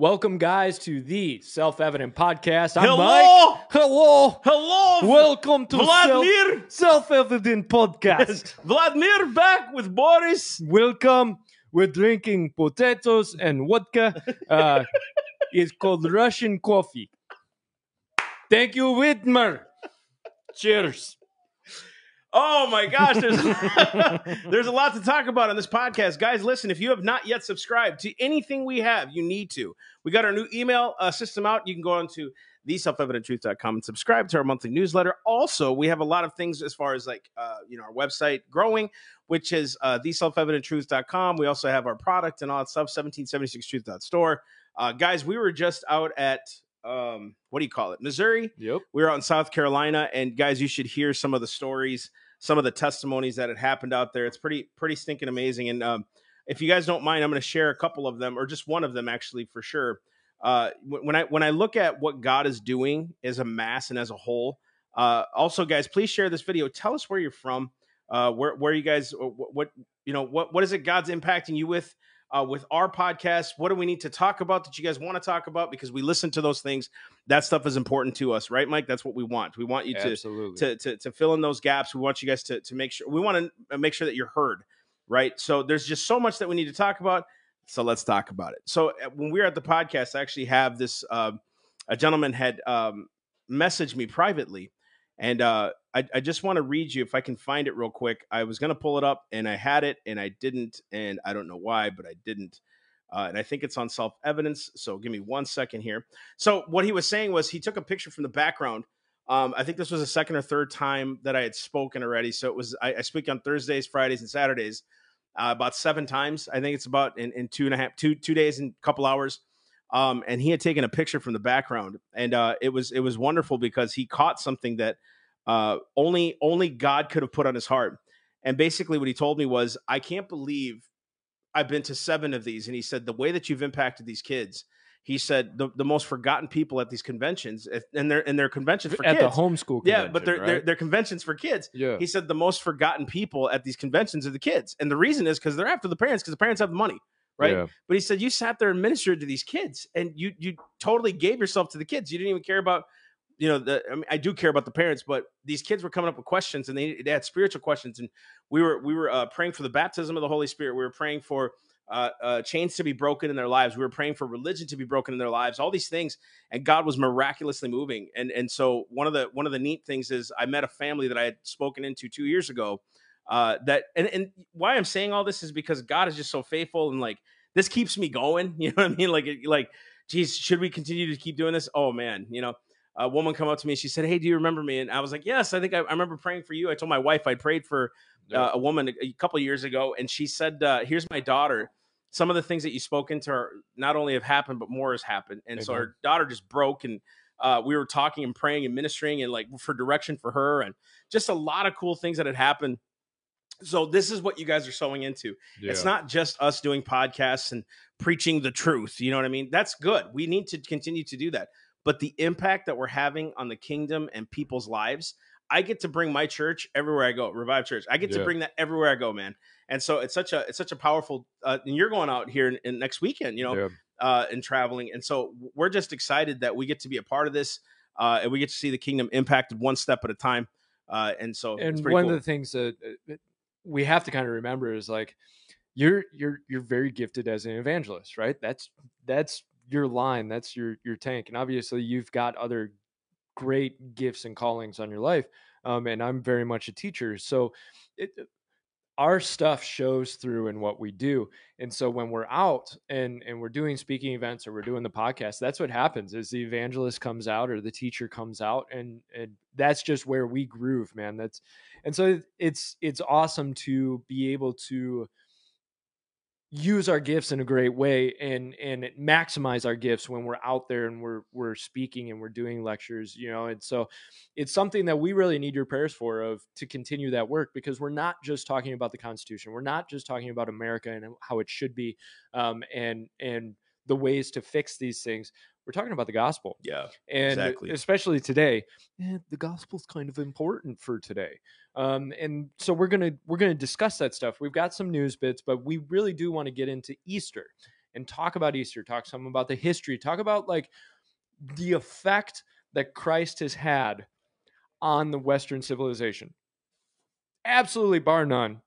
Welcome, guys, to the Self Evident Podcast. I'm Hello! Mike. Hello. Hello, Welcome to Vladimir. Self Evident Podcast. Vladimir back with Boris. Welcome. We're drinking potatoes and vodka. Uh, it's called Russian coffee. Thank you, Whitmer. Cheers. Oh my gosh, there's there's a lot to talk about on this podcast, guys. Listen, if you have not yet subscribed to anything we have, you need to. We got our new email uh, system out. You can go on to theselfevidenttruth.com and subscribe to our monthly newsletter. Also, we have a lot of things as far as like uh, you know our website growing, which is uh, theselfevidenttruth.com. We also have our product and all that stuff. 1776truth.store. Uh, guys, we were just out at um, what do you call it, Missouri. Yep. we were out in South Carolina, and guys, you should hear some of the stories, some of the testimonies that had happened out there. It's pretty, pretty stinking amazing. And um, if you guys don't mind, I'm going to share a couple of them, or just one of them, actually, for sure. Uh, when I when I look at what God is doing as a mass and as a whole, uh, also, guys, please share this video. Tell us where you're from, uh, where where you guys, what, what you know, what what is it God's impacting you with uh, with our podcast. What do we need to talk about that you guys want to talk about? Because we listen to those things. That stuff is important to us, right, Mike? That's what we want. We want you to Absolutely. to, to to fill in those gaps. We want you guys to to make sure we want to make sure that you're heard, right? So there's just so much that we need to talk about. So let's talk about it. So uh, when we were at the podcast, I actually have this. Uh, a gentleman had um, messaged me privately, and uh, I, I just want to read you if I can find it real quick. I was going to pull it up, and I had it, and I didn't, and I don't know why, but I didn't. Uh, and I think it's on self evidence. So give me one second here. So what he was saying was he took a picture from the background. Um, I think this was the second or third time that I had spoken already. So it was I, I speak on Thursdays, Fridays, and Saturdays uh, about seven times. I think it's about in, in two and a half, two two days and a couple hours. Um, and he had taken a picture from the background, and uh, it was it was wonderful because he caught something that uh, only only God could have put on his heart. And basically, what he told me was, "I can't believe I've been to seven of these." And he said, "The way that you've impacted these kids." He said the, the most forgotten people at these conventions, and they're and they're conventions for At kids. the homeschool yeah, but they're, convention, they're they're conventions for kids. yeah. He said the most forgotten people at these conventions are the kids, and the reason is because they're after the parents because the parents have the money, right? Yeah. But he said you sat there and ministered to these kids, and you you totally gave yourself to the kids. You didn't even care about, you know, the. I mean, I do care about the parents, but these kids were coming up with questions, and they, they had spiritual questions, and we were we were uh, praying for the baptism of the Holy Spirit. We were praying for. Uh, uh, chains to be broken in their lives. We were praying for religion to be broken in their lives. All these things, and God was miraculously moving. And and so one of the one of the neat things is I met a family that I had spoken into two years ago. Uh, that and and why I'm saying all this is because God is just so faithful and like this keeps me going. You know what I mean? Like, like, geez, should we continue to keep doing this? Oh man, you know, a woman come up to me. She said, "Hey, do you remember me?" And I was like, "Yes, I think I, I remember praying for you." I told my wife I prayed for uh, a woman a, a couple years ago, and she said, uh, "Here's my daughter. Some of the things that you spoke into her not only have happened, but more has happened." And so her daughter just broke, and uh, we were talking and praying and ministering and like for direction for her, and just a lot of cool things that had happened. So this is what you guys are sewing into. It's not just us doing podcasts and preaching the truth. You know what I mean? That's good. We need to continue to do that. But the impact that we're having on the kingdom and people's lives, I get to bring my church everywhere I go. Revive Church. I get to bring that everywhere I go, man. And so it's such a it's such a powerful. Uh, and you're going out here in, in next weekend, you know, Yeah. uh, and traveling. And so we're just excited that we get to be a part of this, uh, and we get to see the kingdom impacted one step at a time. Uh, and so and one cool. of the things uh, that we have to kind of remember is like you're you're you're very gifted as an evangelist right? That's that's your line that's your your tank and obviously you've got other great gifts and callings on your life um, and i'm very much a teacher so it, our stuff shows through in what we do. And so when we're out and and we're doing speaking events or we're doing the podcast that's what happens is the evangelist comes out or the teacher comes out and and that's just where we groove man. That's and so it's it's awesome to be able to use our gifts in a great way and and maximize our gifts when we're out there and we're we're speaking and we're doing lectures you know and so it's something that we really need your prayers for of to continue that work because we're not just talking about the constitution. We're not just talking about america and how it should be um, and and the ways to fix these things we're talking about the gospel yeah, and Exactly. especially today eh, the gospel's kind of important for today um, and so we're gonna we're gonna discuss that stuff we've got some news bits but we really do want to get into easter and talk about Easter, talk some about the history, talk about like the effect that Christ has had on the Western civilization. Absolutely, bar none,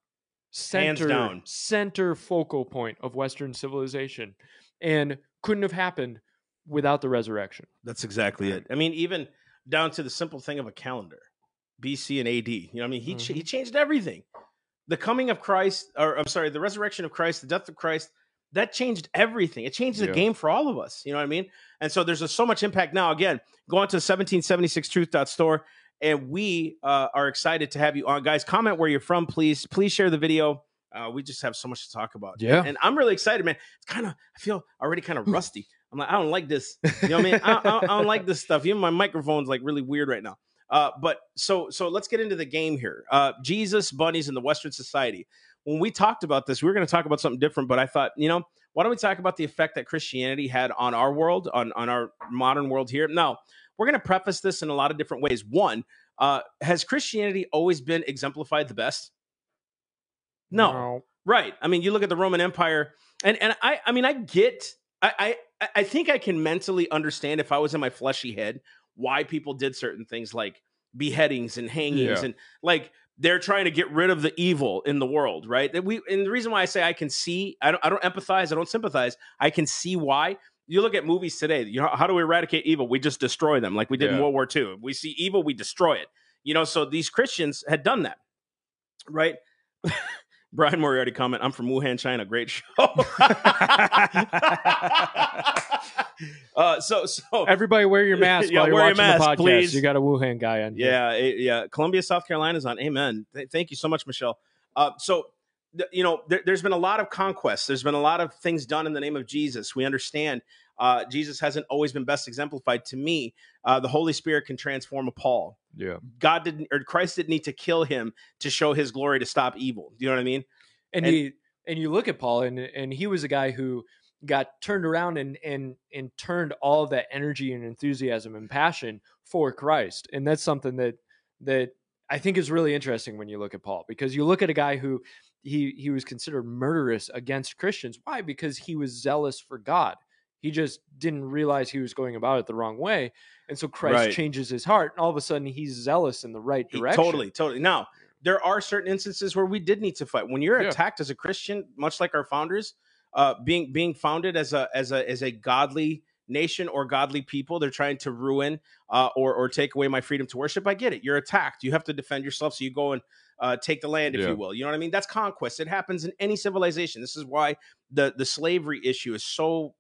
center down. center focal point of Western civilization, and couldn't have happened without the resurrection. That's exactly it. I mean, even down to the simple thing of a calendar, BC and AD. You know, what I mean, he Mhm. he changed everything. The coming of Christ, or I'm sorry, the resurrection of Christ, the death of Christ, that changed everything. It changed the Yeah. game for all of us. You know what I mean? And so there's a, so much impact now. Again, go on to 1776truth.store, and we uh, are excited to have you on, guys. Comment where you're from, please. Please share the video. Uh, we just have so much to talk about. Yeah. and I'm really excited, man. It's kind of I feel already kind of rusty. I'm like, I don't like this. You know what I mean? I, I, I don't like this stuff. Even my microphone's like really weird right now. Uh, but so so let's get into the game here. Uh, Jesus, bunnies, in the Western society. When we talked about this, we were going to talk about something different. But I thought, you know, why don't we talk about the effect that Christianity had on our world, on on our modern world here? Now, we're going to preface this in a lot of different ways. One, uh, has Christianity always been exemplified the best? No. Right. I mean, you look at the Roman Empire, and and I I mean, I get I I I think I can mentally understand if I was in my fleshy head why people did certain things like beheadings and hangings Yeah. and like they're trying to get rid of the evil in the world, right? That we and the reason why I say I can see, I don't I don't empathize, I don't sympathize. I can see why. You look at movies today, you know, how do we eradicate evil? We just destroy them like we did in World War II. We see evil, we destroy it. You know, so these Christians had done that. Right? Brian Moriarty comment, I'm from Wuhan, China. Great show. uh, so so Everybody wear your mask Yeah, while you're watching mask, the podcast. please. You got a Wuhan guy on. here. yeah, it- yeah. Columbia, South Carolina's on. Amen. Th- thank you so much, Michelle. Uh, so, th- you know, there, there's been a lot of conquests. There's been a lot of things done in the name of Jesus. We understand uh, Jesus hasn't always been best exemplified. To me, uh, the Holy Spirit can transform a Paul. yeah. God didn't, or Christ didn't need to kill him to show His glory to stop evil. Do you know what I mean? and, And- he and you look at Paul and and he was a guy who got turned around and and and turned all of that energy and enthusiasm and passion for Christ. And that's something that that I think is really interesting when you look at Paul because you look at a guy who he he was considered murderous against Christians. Why? Because he was zealous for God. He just didn't realize he was going about it the wrong way. And so Christ Right. changes his heart and all of a sudden he's zealous in the right He- direction. Totally, totally. Now, there are certain instances where we did need to fight. When you're Yeah. attacked as a Christian, much like our founders, uh, being being founded as a as a as a godly nation or godly people, they're trying to ruin uh, or or take away my freedom to worship. I get it. You're attacked. You have to defend yourself. So you go and uh, take the land, if Yeah. you will. You know what I mean? That's conquest. It happens in any civilization. This is why the the slavery issue is so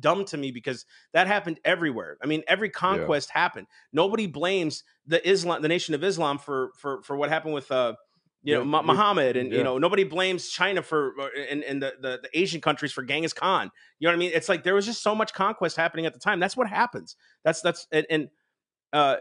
dumb to me because that happened everywhere. I mean, every conquest happened. Nobody blames the Islam, the Nation of Islam, for for for what happened with uh, you know, Yeah, Mu- Muhammad, and you know, nobody blames China for and and the, the the Asian countries for Genghis Khan. You know what I mean? It's like there was just so much conquest happening at the time. That's what happens. That's that's and, and uh.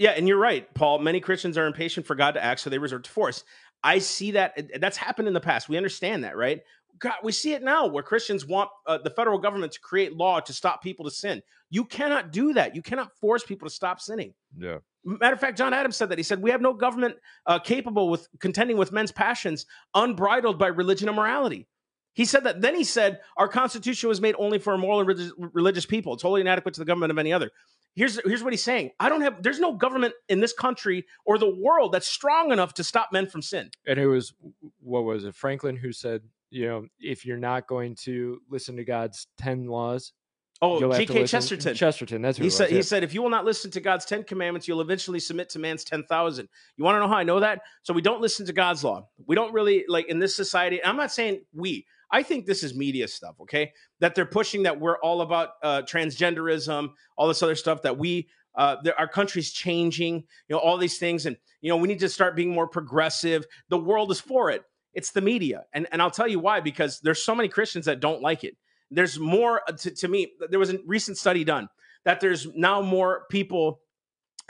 Yeah, and you're right, Paul. Many Christians are impatient for God to act, so they resort to force. I see that that's happened in the past. We understand that, right? God, we see it now where Christians want uh, the federal government to create law to stop people to sin. You cannot do that. You cannot force people to stop sinning. Yeah. Matter of fact, John Adams said that. He said, We have no government uh, capable with contending with men's passions unbridled by religion and morality. He said that. Then he said, Our Constitution was made only for a moral and religious, religious people. It's wholly inadequate to the government of any other. Here's, here's what he's saying I don't have, there's no government in this country or the world that's strong enough to stop men from sin. and it was what was it franklin who said you know if you're not going to listen to god's 10 laws Oh, you'll have to G.K. Chesterton. chesterton that's who He said, was, he yeah. said, if you will not listen to God's 10 commandments, you'll eventually submit to man's 10,000. You want to know how I know that? So we don't listen to God's law. We don't really, like in this society, I'm not saying we, I think this is media stuff, okay? That they're pushing that we're all about uh, transgenderism, all this other stuff that we, uh, there, our country's changing, you know, all these things. And, you know, we need to start being more progressive. The world is for it. It's the media. And, and I'll tell you why, because there's so many Christians that don't like it. There's more uh, to, to me. There was a recent study done that there's now more people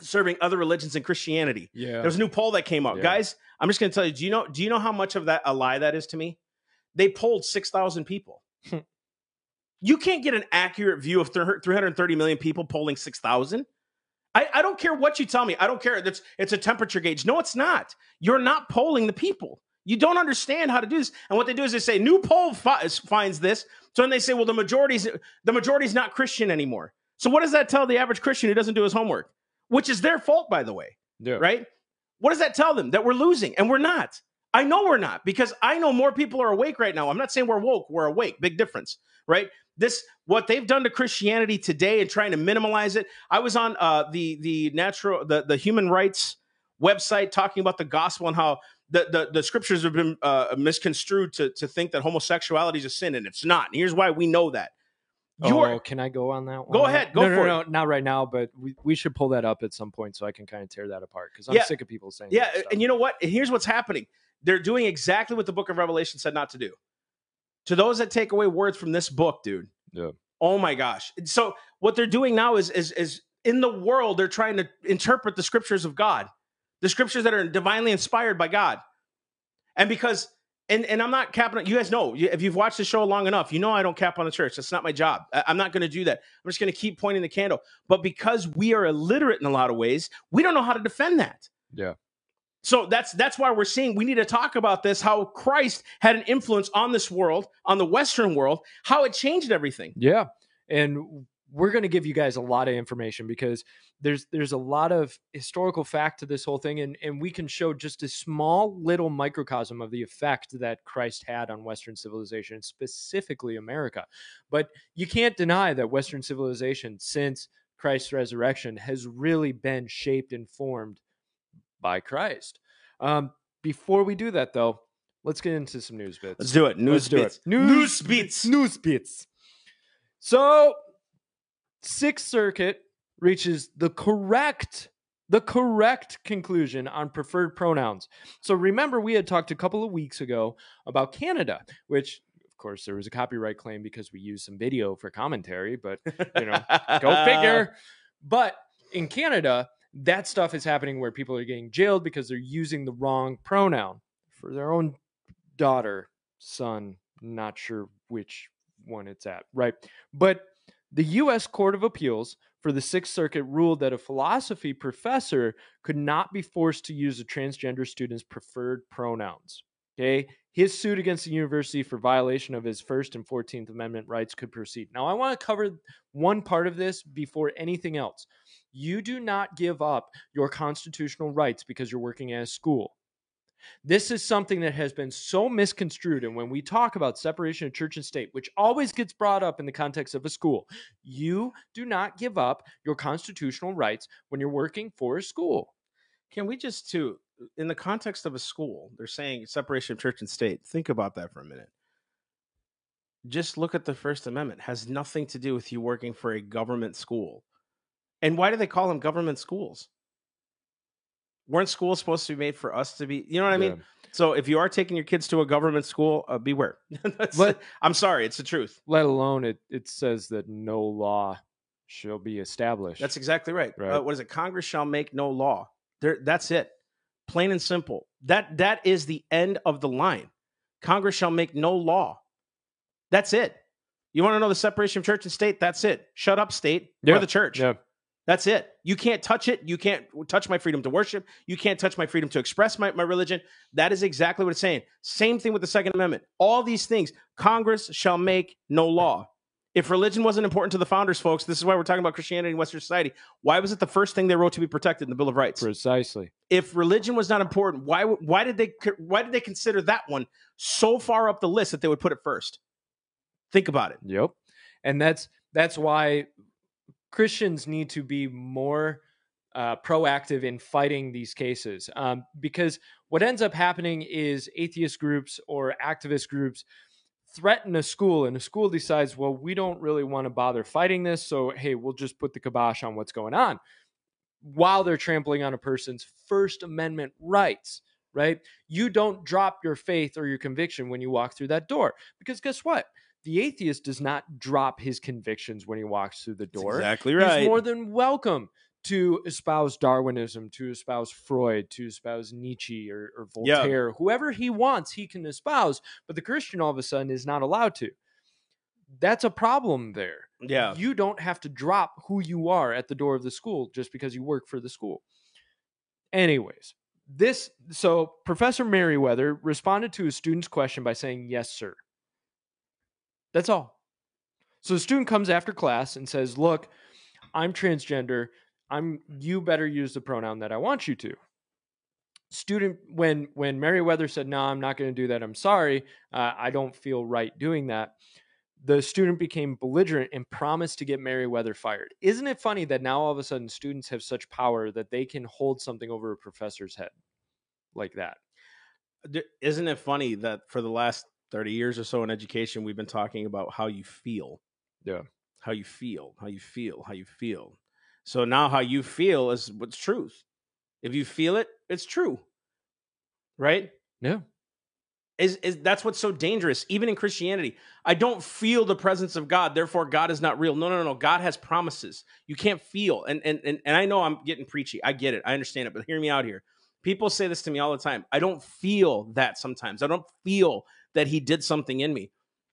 serving other religions than Christianity. yeah There was a new poll that came out. Yeah. Guys, I'm just going to tell you, do you know do you know how much of that a lie that is to me? They polled 6,000 people. you can't get an accurate view of 330 million people polling 6,000. I, I don't care what you tell me. I don't care. It's, it's a temperature gauge. No, it's not. You're not polling the people. You don't understand how to do this. And what they do is they say new poll fi- finds this. So then they say, well, the majority's the majority's not Christian anymore. So what does that tell the average Christian who doesn't do his homework? Which is their fault, by the way, Yeah. right? What does that tell them? That we're losing, and we're not. I know we're not because I know more people are awake right now. I'm not saying we're woke, we're awake. Big difference, right? This what they've done to Christianity today and trying to minimize it. I was on uh, the the natural the the human rights website talking about the gospel and how the the, the scriptures have been uh, misconstrued to to think that homosexuality is a sin, and it's not. And here's why we know that. You oh, are can I go on that one? Go ahead, go no, no, for no, not right now, but we, we should pull that up at some point so I can kind of tear that apart because I'm Yeah. sick of people saying Yeah, and you know what? Here's what's happening. They're doing exactly what the book of Revelation said not to do. To those that take away words from this book, dude. Yeah. Oh my gosh. So what they're doing now is is is in the world they're trying to interpret the scriptures of God. The scriptures that are divinely inspired by God. And because and and I'm not capping you guys know if you've watched the show long enough, you know I don't cap on the church. That's not my job. I'm not going to do that. I'm just going to keep pointing the candle. But because we are illiterate in a lot of ways, we don't know how to defend that. yeah. So that's that's why we're seeing we need to talk about this how Christ had an influence on this world, on the Western world, how it changed everything. Yeah. And we're going to give you guys a lot of information because there's there's a lot of historical fact to this whole thing and and we can show just a small little microcosm of the effect that Christ had on western civilization specifically America. But you can't deny that western civilization since Christ's resurrection has really been shaped and formed by Christ. Um before we do that though, let's get into some news bits. Let's do it. News Let's do bits. it. News bits. News bits. So, Sixth Circuit reaches the correct, the correct conclusion on preferred pronouns. So remember, we had talked a couple of weeks ago about Canada, which of course there was a copyright claim because we used some video for commentary, but you know, go figure. But in Canada, that stuff is happening where people are getting jailed because they're using the wrong pronoun for their own daughter, son, not sure which one it's at, right? But the US Court of Appeals for the Sixth Circuit ruled that a philosophy professor could not be forced to use a transgender student's preferred pronouns. Okay. His suit against the university for violation of his First and 14th Amendment rights could proceed. Now, I want to cover one part of this before anything else. You do not give up your constitutional rights because you're working at a school. This is something that has been so misconstrued. And when we talk about separation of church and state, which always gets brought up in the context of a school, you do not give up your constitutional rights when you're working for a school. Can we just too, in the context of a school, they're saying separation of church and state. Think about that for a minute. Just look at the First Amendment. It has nothing to do with you working for a government school. And why do they call them government schools? Weren't schools supposed to be made for us to be? You know what I mean? So if you are taking your kids to a government school, uh, beware. But- I'm sorry, it's the truth. Let alone it, it says that no law shall be established. That's exactly right. Right. Uh, what is it? Congress shall make no law. There, that's it. Plain and simple. That that is the end of the line. Congress shall make no law. That's it. You want to know the separation of church and state? That's it. Shut up, state. Yeah. We're the church. yeah. That's it. You can't touch it. You can't touch my freedom to worship. You can't touch my freedom to express my, my religion. That is exactly what it's saying. Same thing with the Second Amendment. All these things, Congress shall make no law. If religion wasn't important to the founders, folks, this is why we're talking about Christianity in Western society. Why was it the first thing they wrote to be protected in the Bill of Rights? Precisely. If religion was not important, why why did they why did they consider that one so far up the list that they would put it first? Think about it. Yep. And that's that's why Christians need to be more uh, proactive in fighting these cases. Um, because what ends up happening is atheist groups or activist groups threaten a school, and a school decides, well, we don't really want to bother fighting this. So, hey, we'll just put the kibosh on what's going on while they're trampling on a person's First Amendment rights. Right? You don't drop your faith or your conviction when you walk through that door. Because guess what? The atheist does not drop his convictions when he walks through the That's door. exactly He's more than welcome to espouse Darwinism, to espouse Freud, to espouse Nietzsche or, or Yeah. Voltaire. Whoever he wants, he can espouse, but the Christian all of a sudden is not allowed to. That's a problem there. yeah. You don't have to drop who you are at the door of the school just because you work for the school. Anyways, this so Professor Meriwether responded to a student's question by saying, Yes, sir. That's all. So the student comes after class and says, Look, I'm transgender. I'm you better use the pronoun that I want you to. Student when when Meriwether said, No, I'm not going to do that. I'm sorry. Uh, I don't feel right doing that. The student became belligerent and promised to get Meriwether fired. Isn't it funny that now all of a sudden students have such power that they can hold something over a professor's head like that? Isn't it funny that for the last 30 years or so in education, we've been talking about how you feel? Yeah. How you feel, how you feel, how you feel. So now how you feel is what's truth. If you feel it, it's true. Right? Yeah. Is, is that's what's so dangerous even in christianity i don't feel the presence of god therefore god is not real no no no god has promises you can't feel and and and, and i know i'm getting preachy i get it i understand it but hear me out here people say this to me all the time i don't feel that sometimes i don't feel that he did something in me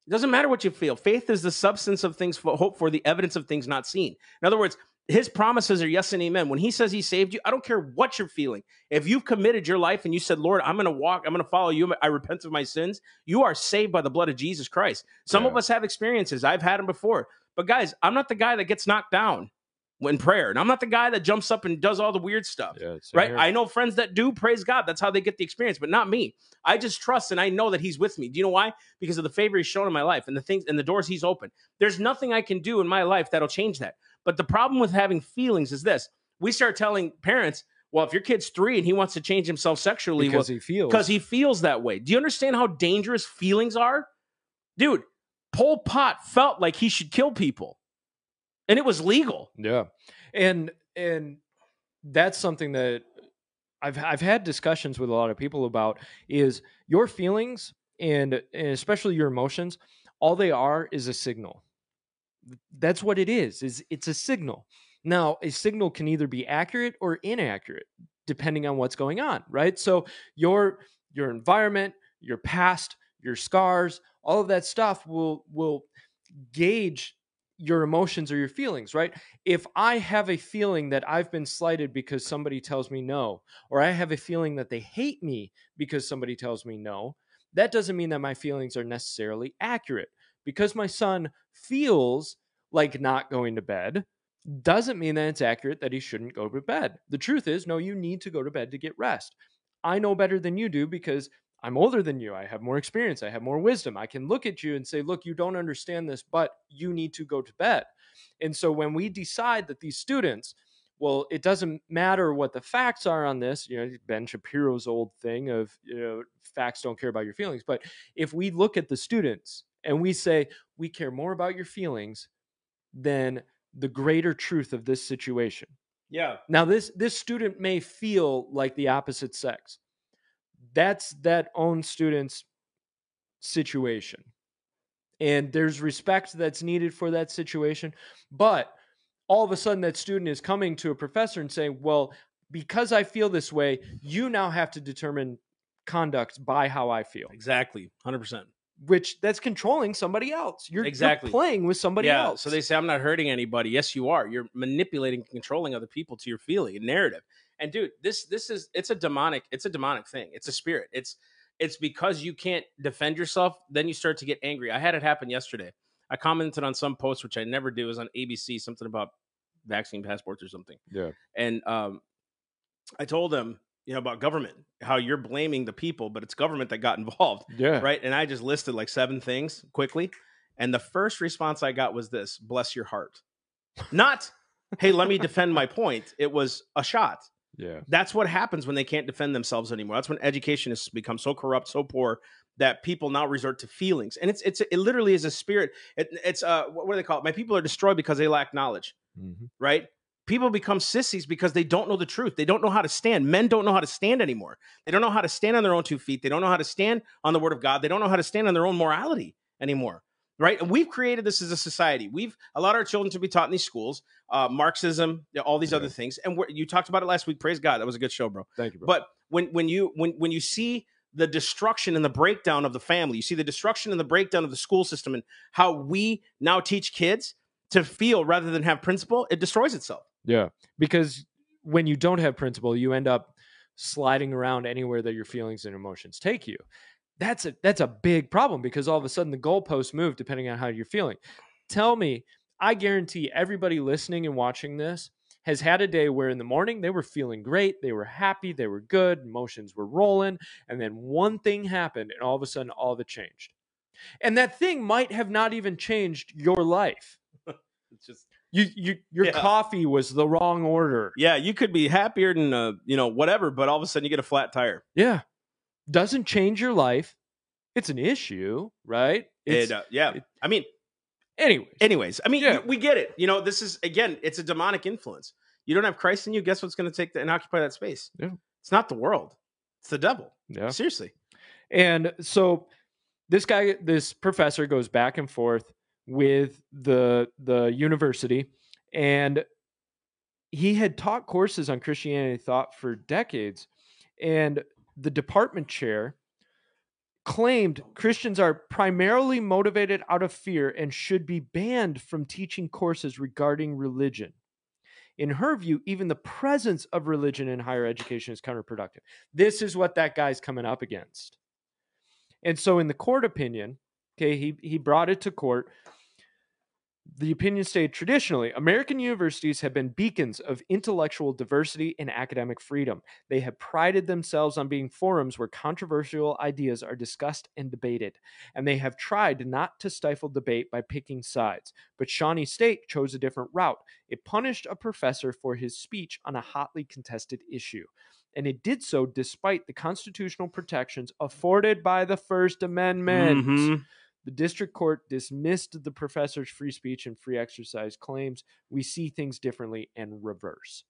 it doesn't matter what you feel faith is the substance of things for hope for the evidence of things not seen in other words his promises are yes and amen. When he says he saved you, I don't care what you're feeling. If you've committed your life and you said, Lord, I'm going to walk, I'm going to follow you, I repent of my sins, you are saved by the blood of Jesus Christ. Some Yeah. of us have experiences. I've had them before. But guys, I'm not the guy that gets knocked down in prayer. And I'm not the guy that jumps up and does all the weird stuff. Yeah. Right. here. I know friends that do, praise God. That's how they get the experience, but not me. I just trust and I know that He's with me. Do you know why? Because of the favor He's shown in my life and the things and the doors He's opened. There's nothing I can do in my life that'll change that. But the problem with having feelings is this we start telling parents, well, if your kid's three and he wants to change himself sexually, because well, he feels because he feels that way. Do you understand how dangerous feelings are? Dude, Pol Pot felt like he should kill people. And it was legal. Yeah. And and that's something that I've I've had discussions with a lot of people about is your feelings and, and especially your emotions, all they are is a signal. That's what it is. Is it's a signal. Now, a signal can either be accurate or inaccurate depending on what's going on, right? So your your environment, your past, your scars, all of that stuff will will gauge your emotions or your feelings, right? If I have a feeling that I've been slighted because somebody tells me no, or I have a feeling that they hate me because somebody tells me no, that doesn't mean that my feelings are necessarily accurate. Because my son feels like not going to bed doesn't mean that it's accurate that he shouldn't go to bed. The truth is, no, you need to go to bed to get rest. I know better than you do because I'm older than you. I have more experience. I have more wisdom. I can look at you and say, look, you don't understand this, but you need to go to bed. And so when we decide that these students, well, it doesn't matter what the facts are on this, you know, Ben Shapiro's old thing of, you know, facts don't care about your feelings. But if we look at the students and we say, we care more about your feelings than the greater truth of this situation. Yeah. Now, this this student may feel like the opposite sex. That's that own student's situation. And there's respect that's needed for that situation. But all of a sudden, that student is coming to a professor and saying, Well, because I feel this way, you now have to determine conduct by how I feel, Exactly. 100%. which that's controlling somebody else. You're, you're Exactly. playing with somebody yeah. else. So they say, I'm not hurting anybody. Yes, you are. You're manipulating, and controlling other people to your feeling and narrative. And dude, this this is it's a demonic, it's a demonic thing. It's a spirit. It's it's because you can't defend yourself, then you start to get angry. I had it happen yesterday. I commented on some post, which I never do, is on ABC, something about vaccine passports or something. yeah. And um, I told them, you know, about government, how you're blaming the people, but it's government that got involved Yeah. right? And I just listed like seven things quickly. And the first response I got was this bless your heart. Not, hey, let me defend my point. It was a shot. Yeah. That's what happens when they can't defend themselves anymore. That's when education has become so corrupt, so poor that people now resort to feelings. And it's it's it literally is a spirit. It, it's uh what, do they call it? My people are destroyed because they lack knowledge Mhm. right? People become sissies because they don't know the truth. They don't know how to stand. Men don't know how to stand anymore. They don't know how to stand on their own two feet. They don't know how to stand on the word of God. They don't know how to stand on their own morality anymore. Right? And we've created this as a society. We've allowed our children to be taught in these schools, uh, Marxism, all these Yeah. other things. And we're, you talked about it last week. Praise God, that was a good show, bro. Thank you, bro. But when when you when when you see the destruction and the breakdown of the family, you see the destruction and the breakdown of the school system, and how we now teach kids to feel rather than have principle, it destroys itself. Yeah, because when you don't have principle, you end up sliding around anywhere that your feelings and emotions take you. That's a that's a big problem because all of a sudden the goalposts move depending on how you're feeling. Tell me, I guarantee everybody listening and watching this has had a day where in the morning they were feeling great, they were happy, they were good, emotions were rolling, and then one thing happened and all of a sudden all of it changed. And that thing might have not even changed your life. It's just You, you your Yeah. coffee was the wrong order. yeah, you could be happier than uh, you know whatever, but all of a sudden you get a flat tire. Yeah. Doesn't change your life. It's an issue, right? It's, It, uh, yeah, it- I mean, anyways. anyways, I mean, Yeah. we get it. You know, this is again, it's a demonic influence. You don't have Christ in you. Guess what's going to take the, and occupy that space? Yeah. It's not the world. It's the devil. yeah. Seriously. And so this guy, this professor goes back and forth with the the university and he had taught courses on Christianity thought for decades. And the department chair claimed Christians are primarily motivated out of fear and should be banned from teaching courses regarding religion. In her view, even the presence of religion in higher education is counterproductive. This is what that guy's coming up against. And so in the court opinion, okay, he he brought it to court. The opinion stated traditionally, American universities have been beacons of intellectual diversity and academic freedom. They have prided themselves on being forums where controversial ideas are discussed and debated, and they have tried not to stifle debate by picking sides. But Shawnee State chose a different route. It punished a professor for his speech on a hotly contested issue and it did so despite the constitutional protections afforded by the First Amendment. Mhm. The district court dismissed the professor's free speech and free exercise claims. We see things differently and reverse.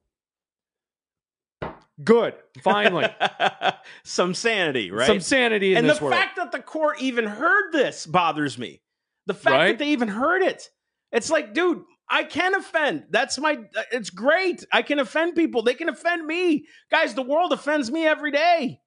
Good. Finally, some sanity, right? some sanity in and the world. fact that the court even heard this bothers me. The fact Right? that they even heard it. It's like, dude, I can offend. That's my it's great. I can offend people. They can offend me. Guys, the world offends me every day.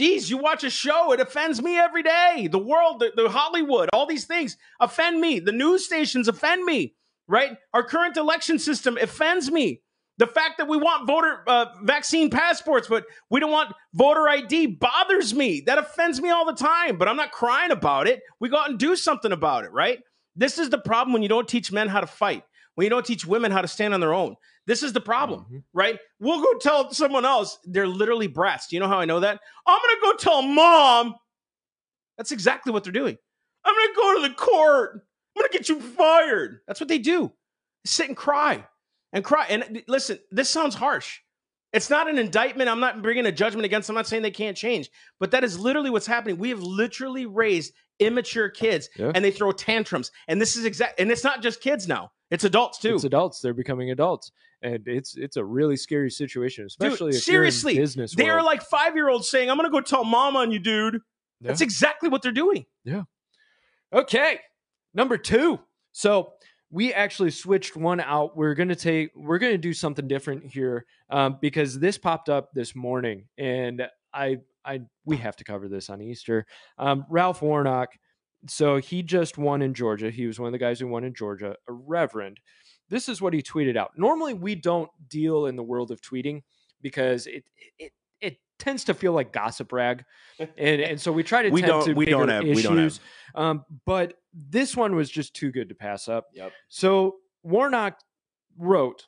Geez, you watch a show, it offends me every day. The world, the, the Hollywood, all these things offend me. The news stations offend me, right? Our current election system offends me. The fact that we want voter uh, vaccine passports, but we don't want voter ID bothers me. That offends me all the time, but I'm not crying about it. We go out and do something about it, right? This is the problem when you don't teach men how to fight, when you don't teach women how to stand on their own. This is the problem, Mhm. right? We'll go tell someone else they're literally brats. Do you know how I know that? I'm going to go tell mom. That's exactly what they're doing. I'm going to go to the court. I'm going to get you fired. That's what they do. Sit and cry and cry. And listen, this sounds harsh. It's not an indictment. I'm not bringing a judgment against them. I'm not saying they can't change, but that is literally what's happening. We have literally raised immature kids Yeah. and they throw tantrums. And this is exact, and it's not just kids now, it's adults too. It's adults. They're becoming adults, and it's it's a really scary situation, especially if seriously, business. They are like five year olds saying, I'm going to go tell mom on you, dude. That's exactly what they're doing. Yeah. Okay. Number two. So we actually switched one out. We're gonna take we're gonna do something different here um, because this popped up this morning, and I I we have to cover this on Easter. Um, Ralph Warnock. So he just won in Georgia. He was one of the guys who won in Georgia. A reverend. This is what he tweeted out. Normally we don't deal in the world of tweeting because it it it tends to feel like gossip rag, and and so we try to We tend don't- to we don't have- we don't have. issues. Um, but this one was just too good to pass up. Yep. So Warnock wrote,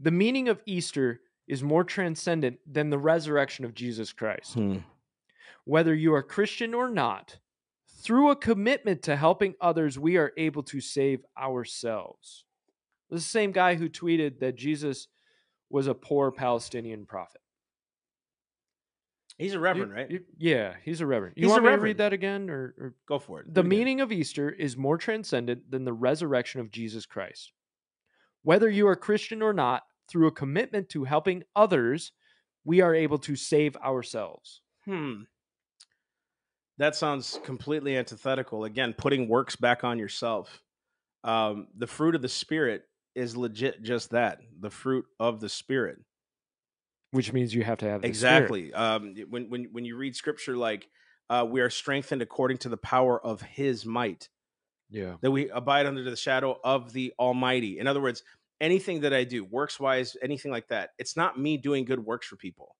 "The meaning of Easter is more transcendent than the resurrection of Jesus Christ. Whether you are Christian or not, through a commitment to helping others, we are able to save ourselves." Is the same guy who tweeted that Jesus was a poor Palestinian prophet. He's a You- reverend, right? you- yeah, he's a reverend. You He's want me to read that again, or, or Go for it. the it meaning of Easter is more transcendent than the resurrection of Jesus Christ. Whether you are Christian or not, through a commitment to helping others, we are able to save ourselves. Hmm. That sounds completely antithetical. Again, putting works back on yourself. Um, the fruit of the spirit is legit just that the fruit of the spirit. Which means you have to have the Spirit. Exactly. Um, when, when, when you read scripture like, uh, we are strengthened according to the power of his might, Yeah. that we abide under the shadow of the Almighty. In other words, anything that I do, works wise, anything like that, it's not me doing good works for people.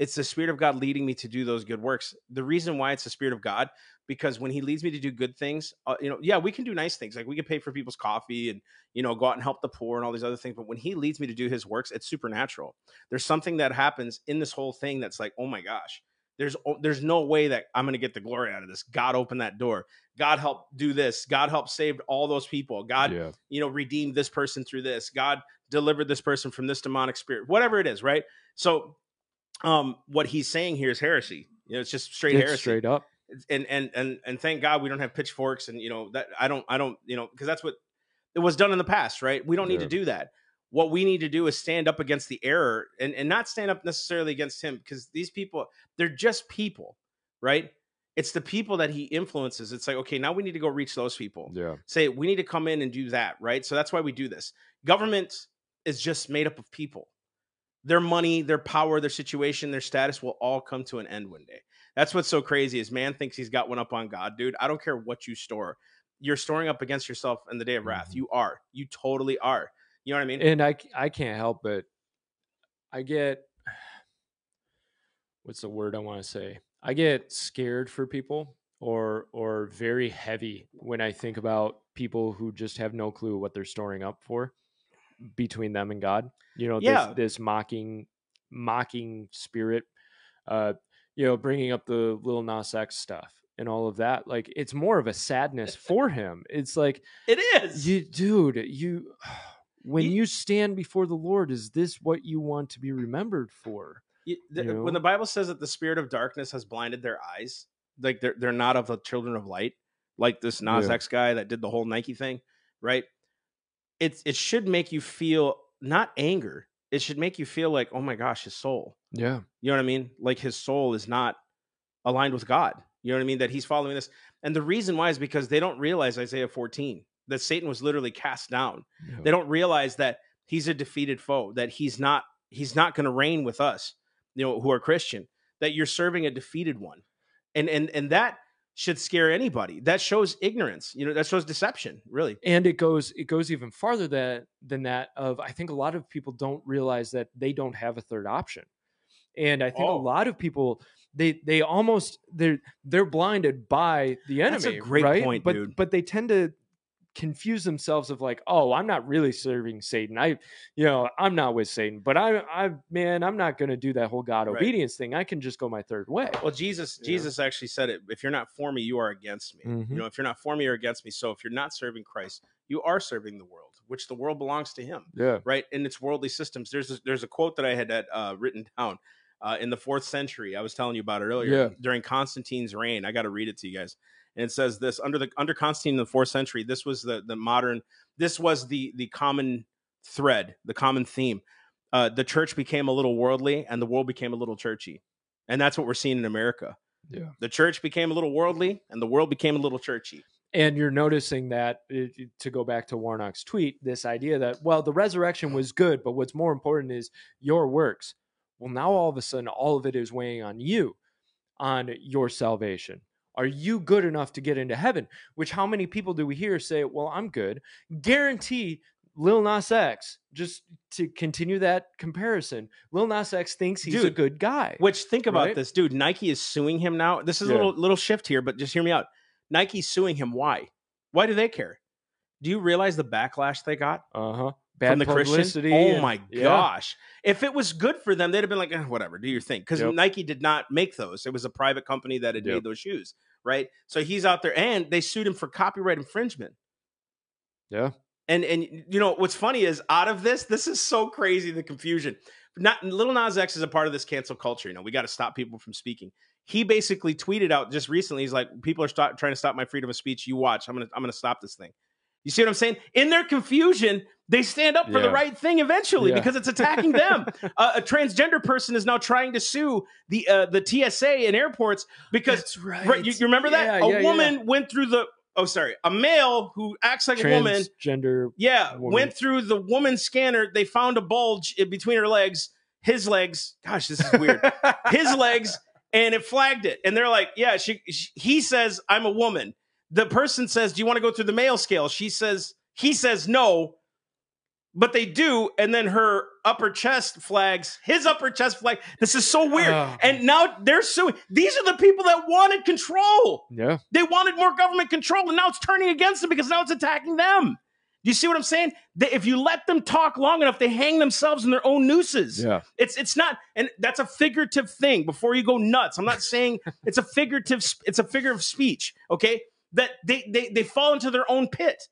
It's the spirit of God leading me to do those good works. The reason why it's the spirit of God because when he leads me to do good things, uh, you know, yeah, we can do nice things. Like we can pay for people's coffee and, you know, go out and help the poor and all these other things. But when he leads me to do his works, it's supernatural. There's something that happens in this whole thing that's like, oh my gosh, there's there's no way that I'm going to get the glory out of this. God opened that door. God helped do this. God helped save all those people. God, yeah. you know, redeemed this person through this. God delivered this person from this demonic spirit. Whatever it is, right? So um what he's saying here is heresy. You know, it's just straight It's heresy. straight up. And and and and thank God we don't have pitchforks and you know that I don't I don't you know because that's what it was done in the past, right? We don't need Yeah. to do that. What we need to do is stand up against the error and and not stand up necessarily against him because these people they're just people, right? It's the people that he influences. It's like okay, now we need to go reach those people Yeah. say we need to come in and do that right so that's why we do this government is just made up of people their money their power their situation their status will all come to an end one day. That's what's so crazy is man thinks he's got one up on god dude. I don't care what you store. You're storing up against yourself in the day of wrath. Mhm. you are. You totally are. You know what i mean? And I I can't help but I get what's the word I want to say? I get scared for people or or very heavy when I think about people who just have no clue what they're storing up for between them and God. You know, Yeah. this this mocking mocking spirit uh you know, bringing up the little Nas X stuff and all of that. Like it's more of a sadness for him. It's like it is you, dude, you. When You- you stand before the Lord, is this what you want to be remembered for? You- the- you know? when the bible says that the spirit of darkness has blinded their eyes like they're, they're not of the children of light like this nas Yeah. x guy that did the whole nike thing right it's it should make you feel not anger it should make you feel like oh my gosh his soul. Yeah, you know what i mean? Like his soul is not aligned with god. You know what i mean? That he's following this. And the reason why is because they don't realize isaiah 14 that satan was literally cast down. They don't realize that he's a defeated foe that he's not he's not going to reign with us you know who are christian that you're serving a defeated one. And and and that should scare anybody that shows ignorance you know that shows deception really and it goes it goes even farther than than that. Of I think a lot of people don't realize that they don't have a third option, and I think Oh. a lot of people they they almost they're they're blinded by the enemy. That's a great right? point, but dude. but they tend to confuse themselves of like oh i'm not really serving satan. I you know i'm not with satan but i i man i'm not going to do that whole god Right. obedience thing. I can just go my third way. Well jesus Yeah. jesus actually said it if you're not for me you are against me. Mhm. you know if you're not for me you're against me. So if you're not serving christ you are serving the world which the world belongs to him yeah. right? In its worldly systems. There's a, there's a quote that i had had, uh, written down uh, in the fourth century. I was telling you about it earlier. Yeah. during constantine's reign i got to read it to you guys and it says this under the under constantine in the fourth century this was the the modern this was the the common thread the common theme. Uh, the church became a little worldly and the world became a little churchy. And that's what we're seeing in america. Yeah. The church became a little worldly and the world became a little churchy. And you're noticing that it- to go back to Warnock's tweet, this idea that well, the resurrection was good, but what's more important is your works. Well, now all of a sudden, all of it is weighing on you, on your salvation. Are you good enough to get into heaven? Which how many people do we hear say, "Well, I'm good." Guarantee Lil Nas X, just to continue that comparison, Lil Nas X thinks he's a good guy. Which think about Right? this, dude. Nike is suing him now. This is a little little shift here, but just hear me out. Nike's suing him. Why? Why do they care? Do you realize the backlash they got Uh huh. Bad from the Christian? publicity. Oh and- my yeah. gosh! If it was good for them, they'd have been like, eh, whatever, do your thing. Because Yep. Nike did not make those. It was a private company that had Yep. made those shoes, right? So he's out there, and they sued him for copyright infringement. Yeah. And and you know what's funny is out of this, this is so crazy the confusion. Not Little Nas X is a part of this cancel culture. You know, we got to stop people from speaking. He basically tweeted out just recently. He's like, people are stop, trying to stop my freedom of speech. You watch. I'm gonna I'm gonna stop this thing. You see what I'm saying? In their confusion, they stand up for the right thing eventually Yeah. because it's attacking them. uh, a transgender person is now trying to sue the uh, the TSA in airports because right. right, you, you remember that Yeah, a yeah, yeah. woman went through the oh sorry a male who acts like a woman Transgender. yeah, woman. went through the woman scanner. They found a bulge between her legs, his legs. Gosh, this is weird. his legs, and it flagged it. And they're like, "Yeah." She, she, he says, "I'm a woman." The person says, "Do you want to go through the male scale?" She says, "He says no." But they do, and then her upper chest flags, his upper chest flag. This is so weird. Oh. and now they're suing. These are the people that wanted control. Yeah. They wanted more government control, and now it's turning against them because now it's attacking them. Do you see what I'm saying? That if you let them talk long enough, they hang themselves in their own nooses. Yeah. It's it's not, and that's a figurative thing. Before you go nuts, I'm not saying it's a figurative. It's a figure of speech. Okay, that they they they fall into their own pit.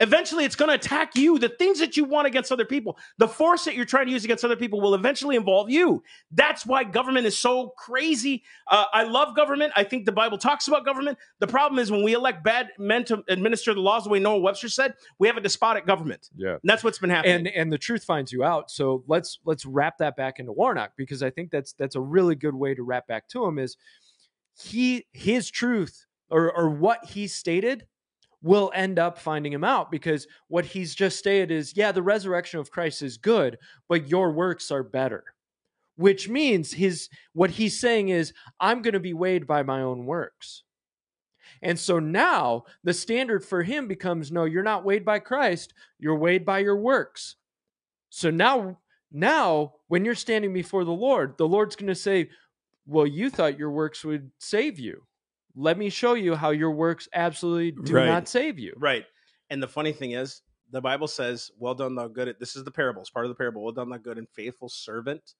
Eventually, it's going to attack you. The things that you want against other people, the force that you're trying to use against other people, will eventually involve you. That's why government is so crazy. Uh, I love government. I think the Bible talks about government. The problem is when we elect bad men to administer the laws the way Noah Webster said, we have a despotic government. Yeah. And that's what's been happening. and and the truth finds you out so let's let's wrap that back into warnock because i think that's that's a really good way to wrap back to him is he his truth or or what he stated will end up finding him out because what he's just stated is yeah the resurrection of christ is good but your works are better which means his what he's saying is i'm going to be weighed by my own works. And so now the standard for him becomes no you're not weighed by christ you're weighed by your works. So now now when you're standing before the lord the lord's going to say well you thought your works would save you let me show you how your works absolutely do Right. not save you Right. And the funny thing is, the Bible says, "Well done, thou good." This is the parable. It's part of the parable. Well done, thou good and faithful servant.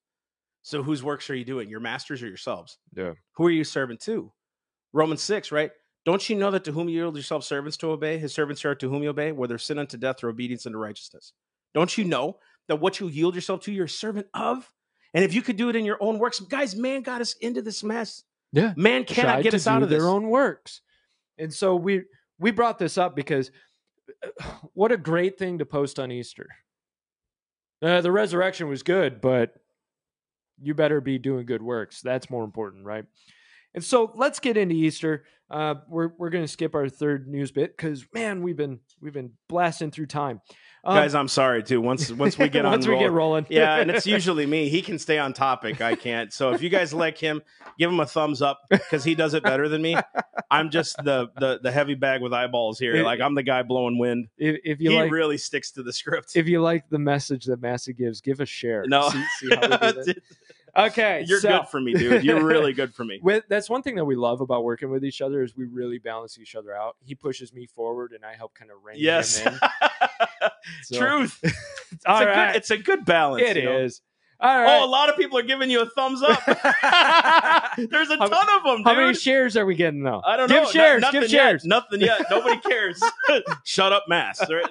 So, whose works are you doing? Your masters or yourselves? Yeah. Who are you serving to? Romans six, right? Don't you know that to whom you yield yourself servants to obey, his servants are to whom you obey, whether sin unto death or obedience unto righteousness? Don't you know that what you yield yourself to, you're a servant of? And if you could do it in your own works, guys, man got us into this mess. Yeah. Man cannot get us out of this. their own works. And so we we brought this up because uh, what a great thing to post on Easter. Uh, the resurrection was good, but you better be doing good works. That's more important, right? And so let's get into Easter. Uh, we're we're going to skip our third news bit because man, we've been we've been blasting through time, Um, Guys, I'm sorry too. Once once we get on once we get rolling, yeah, and it's usually me. He can stay on topic. I can't. So if you guys like him, give him a thumbs up because he does it better than me. I'm just the the the heavy bag with eyeballs here. Like I'm the guy blowing wind. if, if you He like really sticks to the script. if you like the message that Massey gives, give a share. no, see, see how we do this. Okay, you're so- good for me, dude. You're really good for me. with that's one thing that we love about working with each other is we really balance each other out. He pushes me forward, and I help kind of rein Yes, him in. So- truth. It's All a right. good. It's a good balance. It you know? is. All Oh, a lot of people are giving you a thumbs up. There's a How- ton of them, dude. How many shares are we getting though? I don't give know. No- Shares, nothing give yet. shares. Nothing yet. Nobody cares. Shut up, mass. Right?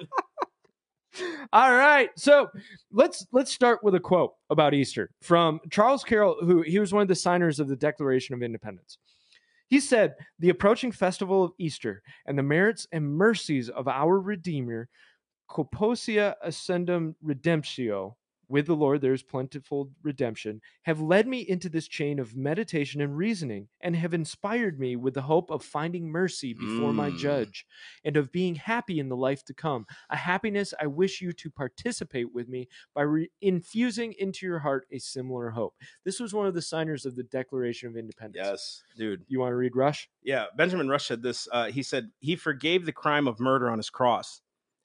All right. So let's let's start with a quote about Easter from Charles Carroll, who he was one of the signers of the Declaration of Independence. He said, The approaching festival of Easter and the merits and mercies of our Redeemer, Copiosa ascendum redemptio, with the Lord there is plentiful redemption, have led me into this chain of meditation and reasoning, and have inspired me with the hope of finding mercy before my Mm. judge, and of being happy in the life to come, a happiness I wish you to participate with me by re- infusing into your heart a similar hope. This was one of the signers of the Declaration of Independence. Yes, dude. You want to read Rush? Yeah, Benjamin Rush said this. Uh, he said he forgave the crime of murder on his cross,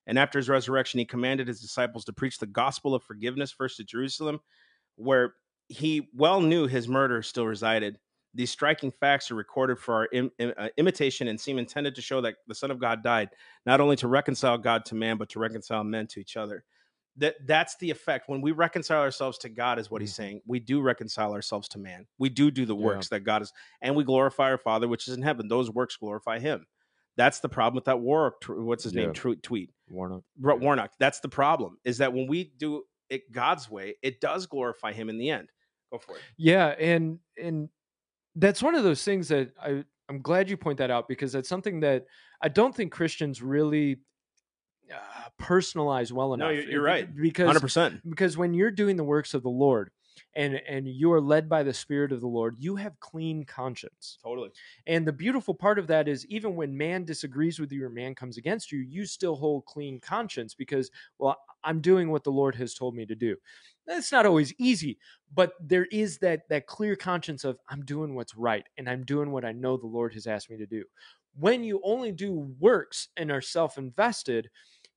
and after his resurrection, he commanded his disciples to preach the gospel of forgiveness first to Jerusalem, where he well knew his murder still resided. These striking facts are recorded for our Im- im- uh, imitation and seem intended to show that the Son of God died not only to reconcile God to man, but to reconcile men to each other. That that's the effect when we reconcile ourselves to God, is what he's saying. We do reconcile ourselves to man. We do do the Yeah. works that God is and we glorify our Father which is in heaven. Those works glorify Him. That's the problem with that Warwick. tw- What's his name? Yeah. Tweet Warnock. Ro- Yeah. Warnock. That's the problem. Is that when we do it God's way, it does glorify Him in the end. Go for it. Yeah, and and that's one of those things that I I'm glad you point that out because that's something that I don't think Christians really uh, personalize well No, enough. you're- you're right. Because Hundred percent. because when you're doing the works of the Lord and and you are led by the Spirit of the Lord, you have clean conscience. Totally. And the beautiful part of that is even when man disagrees with you or man comes against you, you still hold clean conscience because, well, I'm doing what the Lord has told me to do. That's not always easy, but there is that that clear conscience of I'm doing what's right and I'm doing what I know the Lord has asked me to do. When you only do works and are self-invested,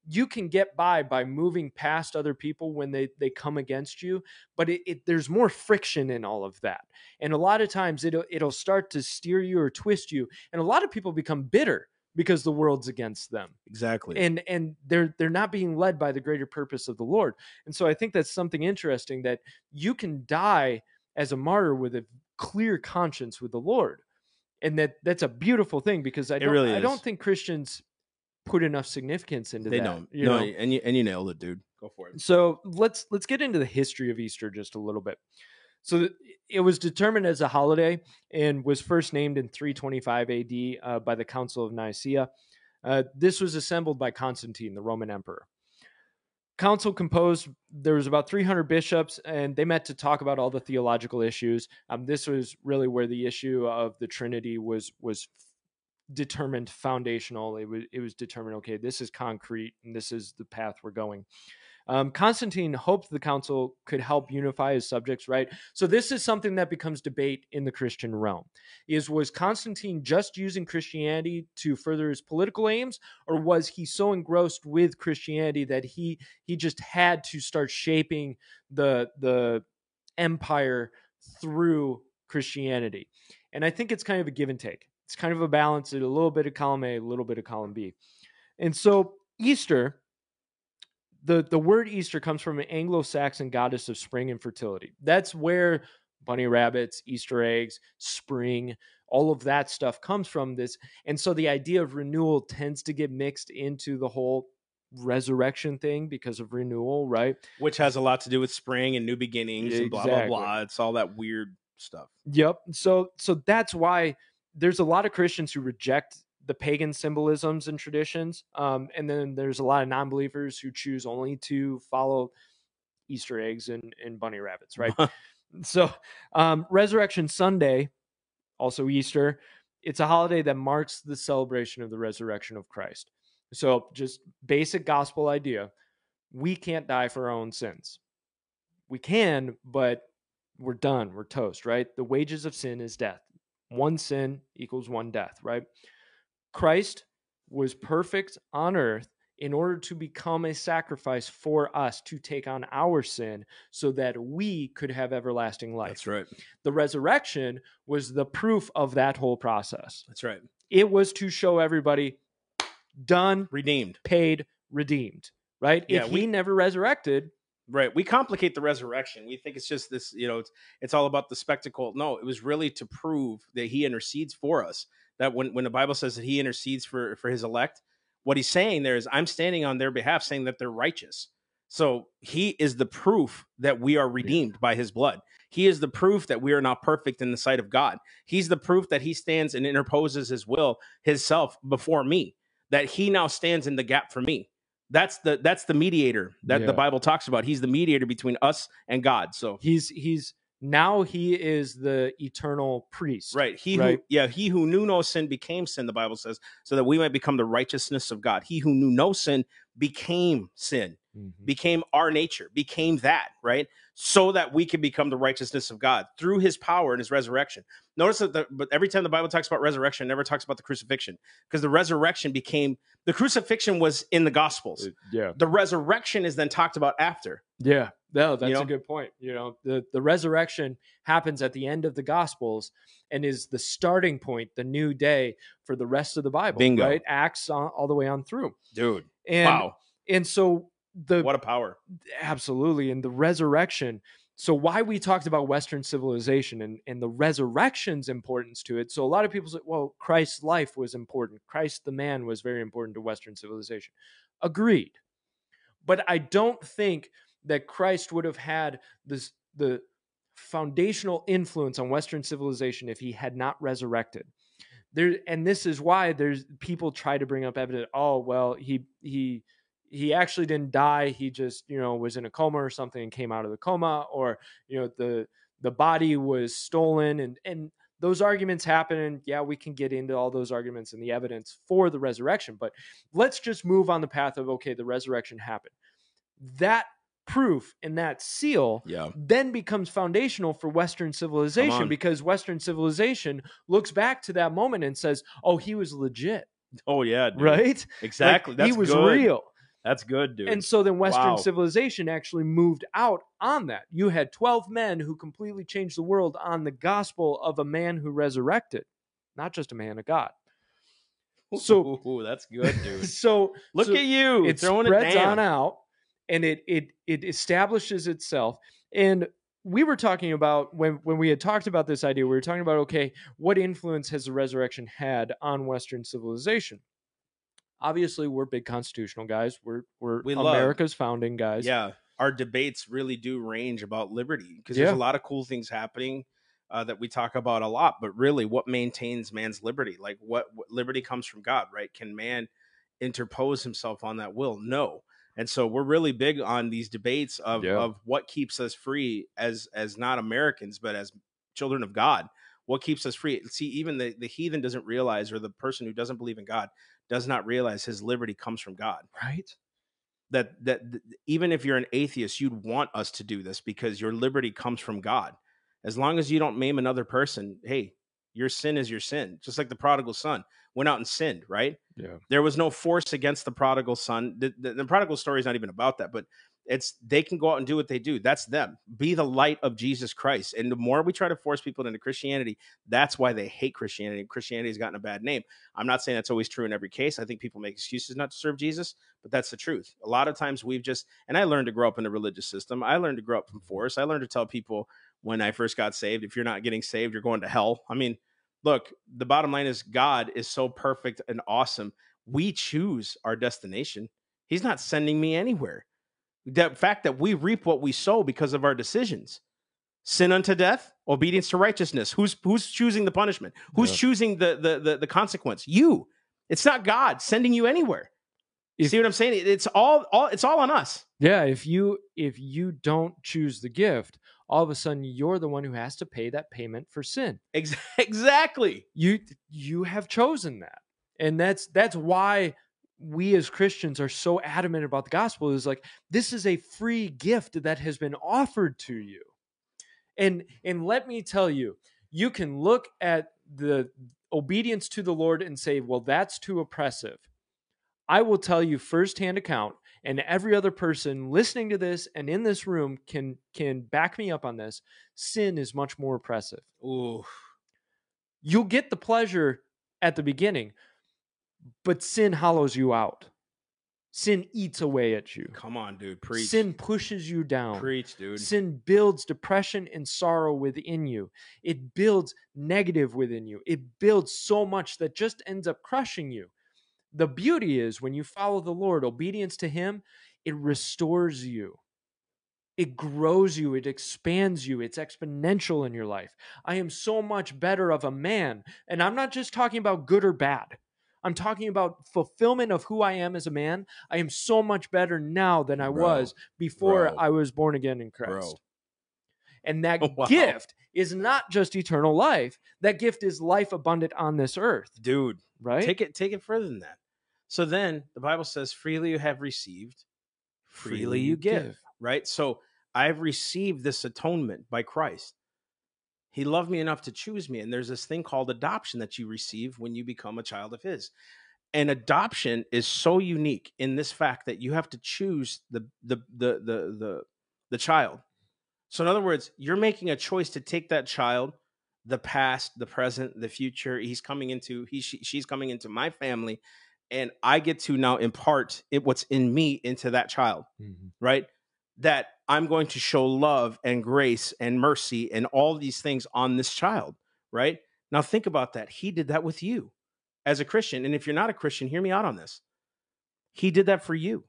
you can get by by moving past other people when they they come against you but it, it, there's more friction in all of that. And a lot of times it'll it'll start to steer you or twist you and a lot of people become bitter because the world's against them. Exactly. and and they're they're not being led by the greater purpose of the lord. And so i think that's something interesting that you can die as a martyr with a clear conscience with the lord and that that's a beautiful thing because i don't really i don't think christians put enough significance into they that don't. you no, know? and you and you nailed it, dude. Go for it. so let's let's get into the history of easter just a little bit so it was determined as a holiday and was first named in 325 ad uh, by the council of nicaea uh, this was assembled by constantine the roman emperor council composed there was about 300 bishops and they met to talk about all the theological issues um, this was really where the issue of the trinity was was determined foundational it was it was determined okay this is concrete and this is the path we're going um, Constantine hoped the council could help unify his subjects, right? So this is something that becomes debate in the Christian realm. Is was Constantine just using Christianity to further his political aims, or was he so engrossed with Christianity that he he just had to start shaping the the empire through Christianity? And I think it's kind of a give and take. It's kind of a balance, of a little bit of column A, a little bit of column B. And so Easter the the word Easter comes from an Anglo-Saxon goddess of spring and fertility. That's where bunny rabbits, Easter eggs, spring, all of that stuff comes from this. And so the idea of renewal tends to get mixed into the whole resurrection thing because of renewal, right? Which has a lot to do with spring and new beginnings and blah blah blah. It's all that weird stuff. Yep. So so that's why there's a lot of Christians who reject the pagan symbolisms and traditions, um, and then there's a lot of non-believers who choose only to follow Easter eggs and, and bunny rabbits, right? so um, Resurrection Sunday, also Easter, it's a holiday that marks the celebration of the resurrection of Christ. So just basic gospel idea: we can't die for our own sins. We can, but we're done. We're toast, right? The wages of sin is death. One sin equals one death, right? Christ was perfect on earth in order to become a sacrifice for us to take on our sin so that we could have everlasting life. That's right. The resurrection was the proof of that whole process. That's right. It was to show everybody done, Redeemed. paid, redeemed, right? Yeah, if we- he never resurrected, Right. We complicate the resurrection. We think it's just this, you know, it's it's all about the spectacle. No, it was really to prove that he intercedes for us. That when, when the Bible says that he intercedes for for his elect, what he's saying there is I'm standing on their behalf saying that they're righteous. So he is the proof that we are redeemed by his blood. He is the proof that we are not perfect in the sight of God. He's the proof that he stands and interposes his will, his self before me, that he now stands in the gap for me. That's the that's the mediator that Yeah. the Bible talks about. He's the mediator between us and God. So he's he's now he is the eternal priest. right, he Right. who yeah, he who knew no sin became sin, the Bible says, so that we might become the righteousness of God. He who knew no sin became sin, Mhm. became our nature, became that, right? So that we can become the righteousness of God through his power and his resurrection. Notice that the, but every time the Bible talks about resurrection, it never talks about the crucifixion because the resurrection became the crucifixion was in the gospels. Yeah. The resurrection is then talked about after. Yeah. No, that's know? a good point. You know, the, the resurrection happens at the end of the gospels and is the starting point, the new day for the rest of the Bible. Bingo. Right? Acts on, all the way on through. Dude. And wow. and so the What a power. absolutely and the resurrection. So why we talked about western civilization and, and the resurrection's importance to it so a lot of people say well christ's life was important. Christ the man was very important to western civilization. Agreed. But i don't think that christ would have had this the foundational influence on western civilization if he had not resurrected. There and this is why there's people try to bring up evidence oh well he he he actually didn't die he just you know was in a coma or something and came out of the coma or you know the the body was stolen and and those arguments happen and yeah we can get into all those arguments and the evidence for the resurrection but let's just move on the path of okay the resurrection happened that proof and that seal Yeah. then becomes foundational for Western civilization because Western civilization looks back to that moment and says, "Oh, he was legit, Oh yeah. dude. right? Like, Exactly. That's he was good. real." That's good, dude. And so then Western Wow. civilization actually moved out on that. You had 12 men who completely changed the world on the gospel of a man who resurrected, not just a man of God. so- Ooh, that's good, dude. So Look so at you it throwing spreads it down. on out and it it it establishes itself. And we were talking about when when we had talked about this idea, we were talking about okay, what influence has the resurrection had on Western civilization? Obviously, we're big constitutional guys. We're we're We love- America's founding guys. Yeah, our debates really do range about liberty because there's Yeah. a lot of cool things happening uh, that we talk about a lot. But really, what maintains man's liberty? Like, what, what liberty comes from God, right? Can man interpose himself on that will? No. And so we're really big on these debates of, Yeah. of what keeps us free as as not Americans, but as children of God. What keeps us free? See, even the, the heathen doesn't realize, or the person who doesn't believe in God does not realize his liberty comes from God Right. that that th- even if you're an atheist you'd want us to do this because your liberty comes from god as long as you don't maim another person hey your sin is your sin just like the prodigal son went out and sinned right Yeah. there was no force against the prodigal son the, the, the prodigal story is not even about that but it's they can go out and do what they do. That's them. Be the light of jesus christ. And the more we try to force people into christianity that's why they hate christianity. Christianity has gotten a bad name. I'm not saying that's always true in every case. I think people make excuses not to serve jesus but that's the truth. A lot of times we've just and i learned to grow up in a religious system. I learned to grow up from force. I learned to tell people when i first got saved if you're not getting saved you're going to hell. I mean look the bottom line is god is so perfect and awesome. We choose our destination. He's not sending me anywhere the fact that we reap what we sow because of our decisions. Sin unto death obedience to righteousness. Who's who's choosing the punishment? Who's Yeah. choosing the, the the the consequence? You. It's not god sending you anywhere. You see what i'm saying? It's all all it's all on us. Yeah. If you if you don't choose the gift, all of a sudden you're the one who has to pay that payment for sin. Exactly. You you have chosen that. And that's that's why we as christians are so adamant about the gospel is like this is a free gift that has been offered to you. And and let me tell you you can look at the obedience to the lord and say well that's too oppressive. I will tell you firsthand account and every other person listening to this and in this room can can back me up on this sin is much more oppressive. Ooh. you'll get the pleasure at the beginning, but sin hollows you out. Sin eats away at you. come on dude preach Sin pushes you down. preach dude Sin builds depression and sorrow within you. It builds negative within you. It builds so much that just ends up crushing you. The beauty is when you follow the Lord, obedience to Him, it restores you. It grows you, it expands you, it's exponential in your life. I am so much better of a man. And I'm not just talking about good or bad. I'm talking about fulfillment of who I am as a man. I am so much better now than I Bro. was before Bro. I was born again in Christ. Bro. And that Wow. gift is not just eternal life. That gift is life abundant on this earth, dude right? take it take it further than that so then the bible says freely you have received freely you give right so i've received this atonement by christ he loved me enough to choose me and there's this thing called adoption that you receive when you become a child of his. And adoption is so unique in this fact that you have to choose the the the the the, the child. So in other words you're making a choice to take that child the past the present the future. He's coming into he she, she's coming into my family and i get to now impart it what's in me into that child Mhm. right? That i'm going to show love and grace and mercy and all these things on this child right? Now think about that. He did that with you as a christian and if you're not a christian hear me out on this. He did that for you.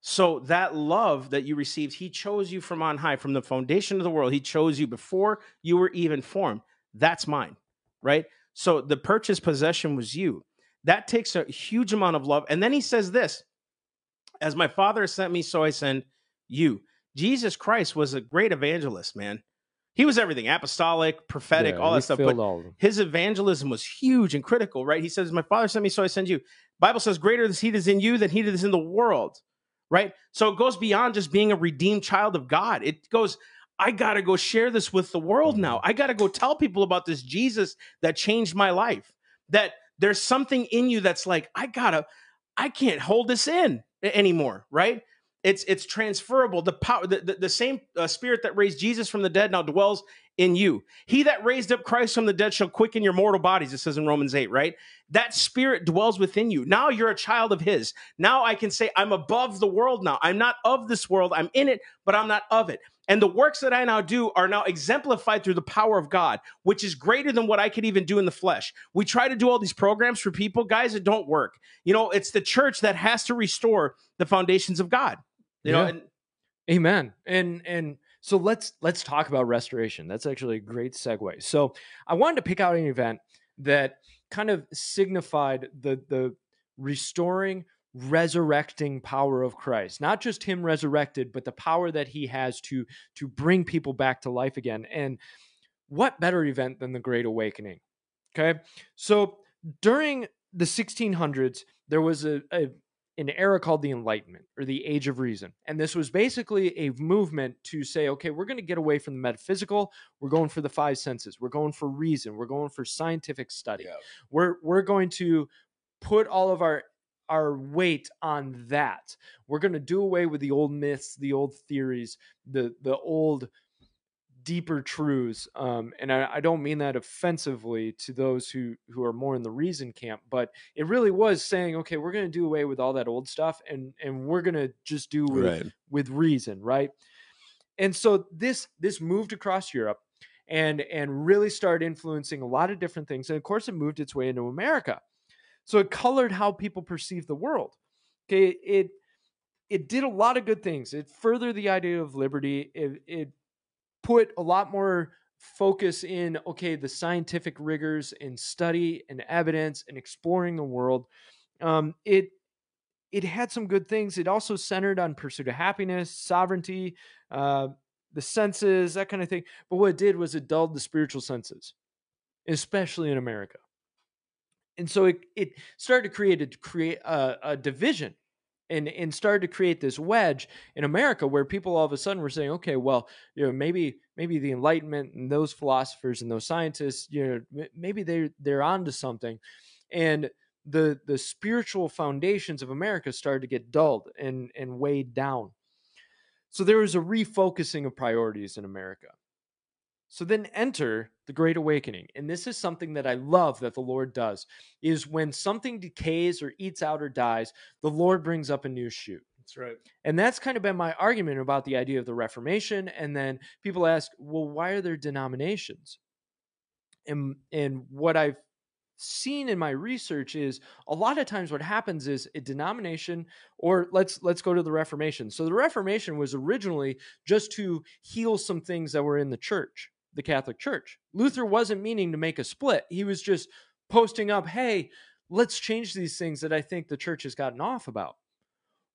So that love that you received he chose you from on high from the foundation of the world. He chose you before you were even formed. That's mine right? So the purchased possession was you. That takes a huge amount of love. And then he says this as my father sent me so i send you. Jesus christ was a great evangelist man. He was everything apostolic prophetic Yeah, all that stuff but his evangelism was huge and critical right? He says my father sent me so i send you. Bible says greater is he that is in you than he that is in the world right? So it goes beyond just being a redeemed child of god. It goes i gotta go share this with the world now. I gotta go tell people about this jesus that changed my life that there's something in you that's like i gotta i can't hold this in anymore, right? It's it's transferable. The power, the, the, the same uh, spirit that raised Jesus from the dead now dwells in you. He that raised up Christ from the dead shall quicken your mortal bodies. It says in Romans eight, right? That spirit dwells within you. Now you're a child of His. Now I can say I'm above the world. Now I'm not of this world. I'm in it, but I'm not of it. And the works that I now do are now exemplified through the power of God, which is greater than what I could even do in the flesh. We try to do all these programs for people, guys, it don't work. You know, it's the church that has to restore the foundations of God. You know, and Amen. And and so let's let's talk about restoration. That's actually a great segue. So I wanted to pick out an event that kind of signified the the restoring resurrecting power of Christ. Not just him resurrected, but the power that he has to to bring people back to life again. And what better event than the Great Awakening? Okay? So during the 1600s, there was a, a an era called the Enlightenment or the Age of Reason. And this was basically a movement to say, okay, we're going to get away from the metaphysical. We're going for the five senses. We're going for reason. We're going for scientific study. We're we're going to put all of our our weight on that. We're going to do away with the old myths, the old theories, the the old deeper truths. Um, and I, I don't mean that offensively to those who who are more in the reason camp, but it really was saying, okay, we're going to do away with all that old stuff, and and we're going to just do with right. with reason, right? And so this this moved across Europe and and really started influencing a lot of different things. And of course, it moved its way into America. So it colored how people perceive the world. Okay, it it did a lot of good things. It furthered the idea of liberty. It, it put a lot more focus in okay the scientific rigors and study and evidence and exploring the world. Um, it it had some good things. It also centered on pursuit of happiness, sovereignty, uh, the senses, that kind of thing. But what it did was it dulled the spiritual senses, especially in America. And so it, it started to create a create a, a division and and started to create this wedge in America where people all of a sudden were saying, okay, well, you know, maybe maybe the Enlightenment and those philosophers and those scientists, you know, maybe they they're onto something, and the the spiritual foundations of America started to get dulled and and weighed down. So there was a refocusing of priorities in America. So then enter the Great Awakening. And this is something that I love that the Lord does is when something decays or eats out or dies, the Lord brings up a new shoot. That's right. And that's kind of been my argument about the idea of the Reformation. And then people ask, well, why are there denominations? And and what I've seen in my research is a lot of times what happens is a denomination or let's let's go to the reformation so the reformation was originally just to heal some things that were in the church the catholic church luther wasn't meaning to make a split he was just posting up hey let's change these things that i think the church has gotten off about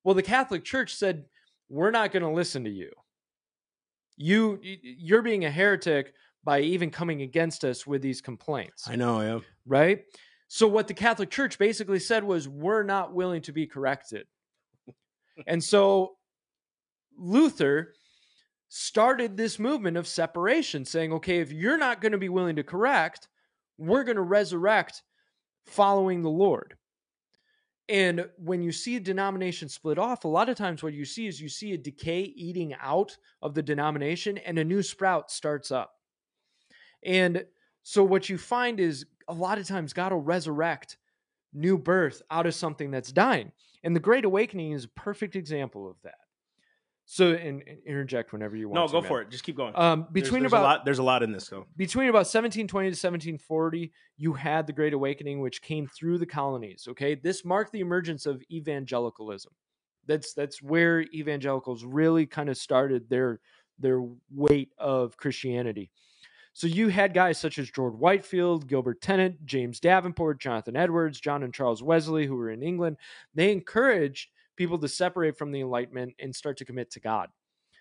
well the catholic church said we're not going to listen to you you you're being a heretic by even coming against us with these complaints I know, yeah. right? So what the Catholic Church basically said was we're not willing to be corrected. and so Luther started this movement of separation saying, okay, if you're not going to be willing to correct, we're going to resurrect following the Lord. And when you see a denomination split off, a lot of times what you see is you see a decay eating out of the denomination and a new sprout starts up. And so what you find is a lot of times God will resurrect new birth out of something that's dying. And the Great Awakening is a perfect example of that. So, and, and interject whenever you want. No, to, go man. for it. Just keep going. Um, There's- between there's about a lot, there's a lot in this, though. between about 1720 to 1740, you had the Great Awakening, which came through the colonies. Okay, this marked the emergence of evangelicalism. That's that's where evangelicals really kind of started their their weight of Christianity. So you had guys such as George Whitefield, Gilbert Tennent, James Davenport, Jonathan Edwards, John and Charles Wesley, who were in England. They encouraged people to separate from the Enlightenment and start to commit to God.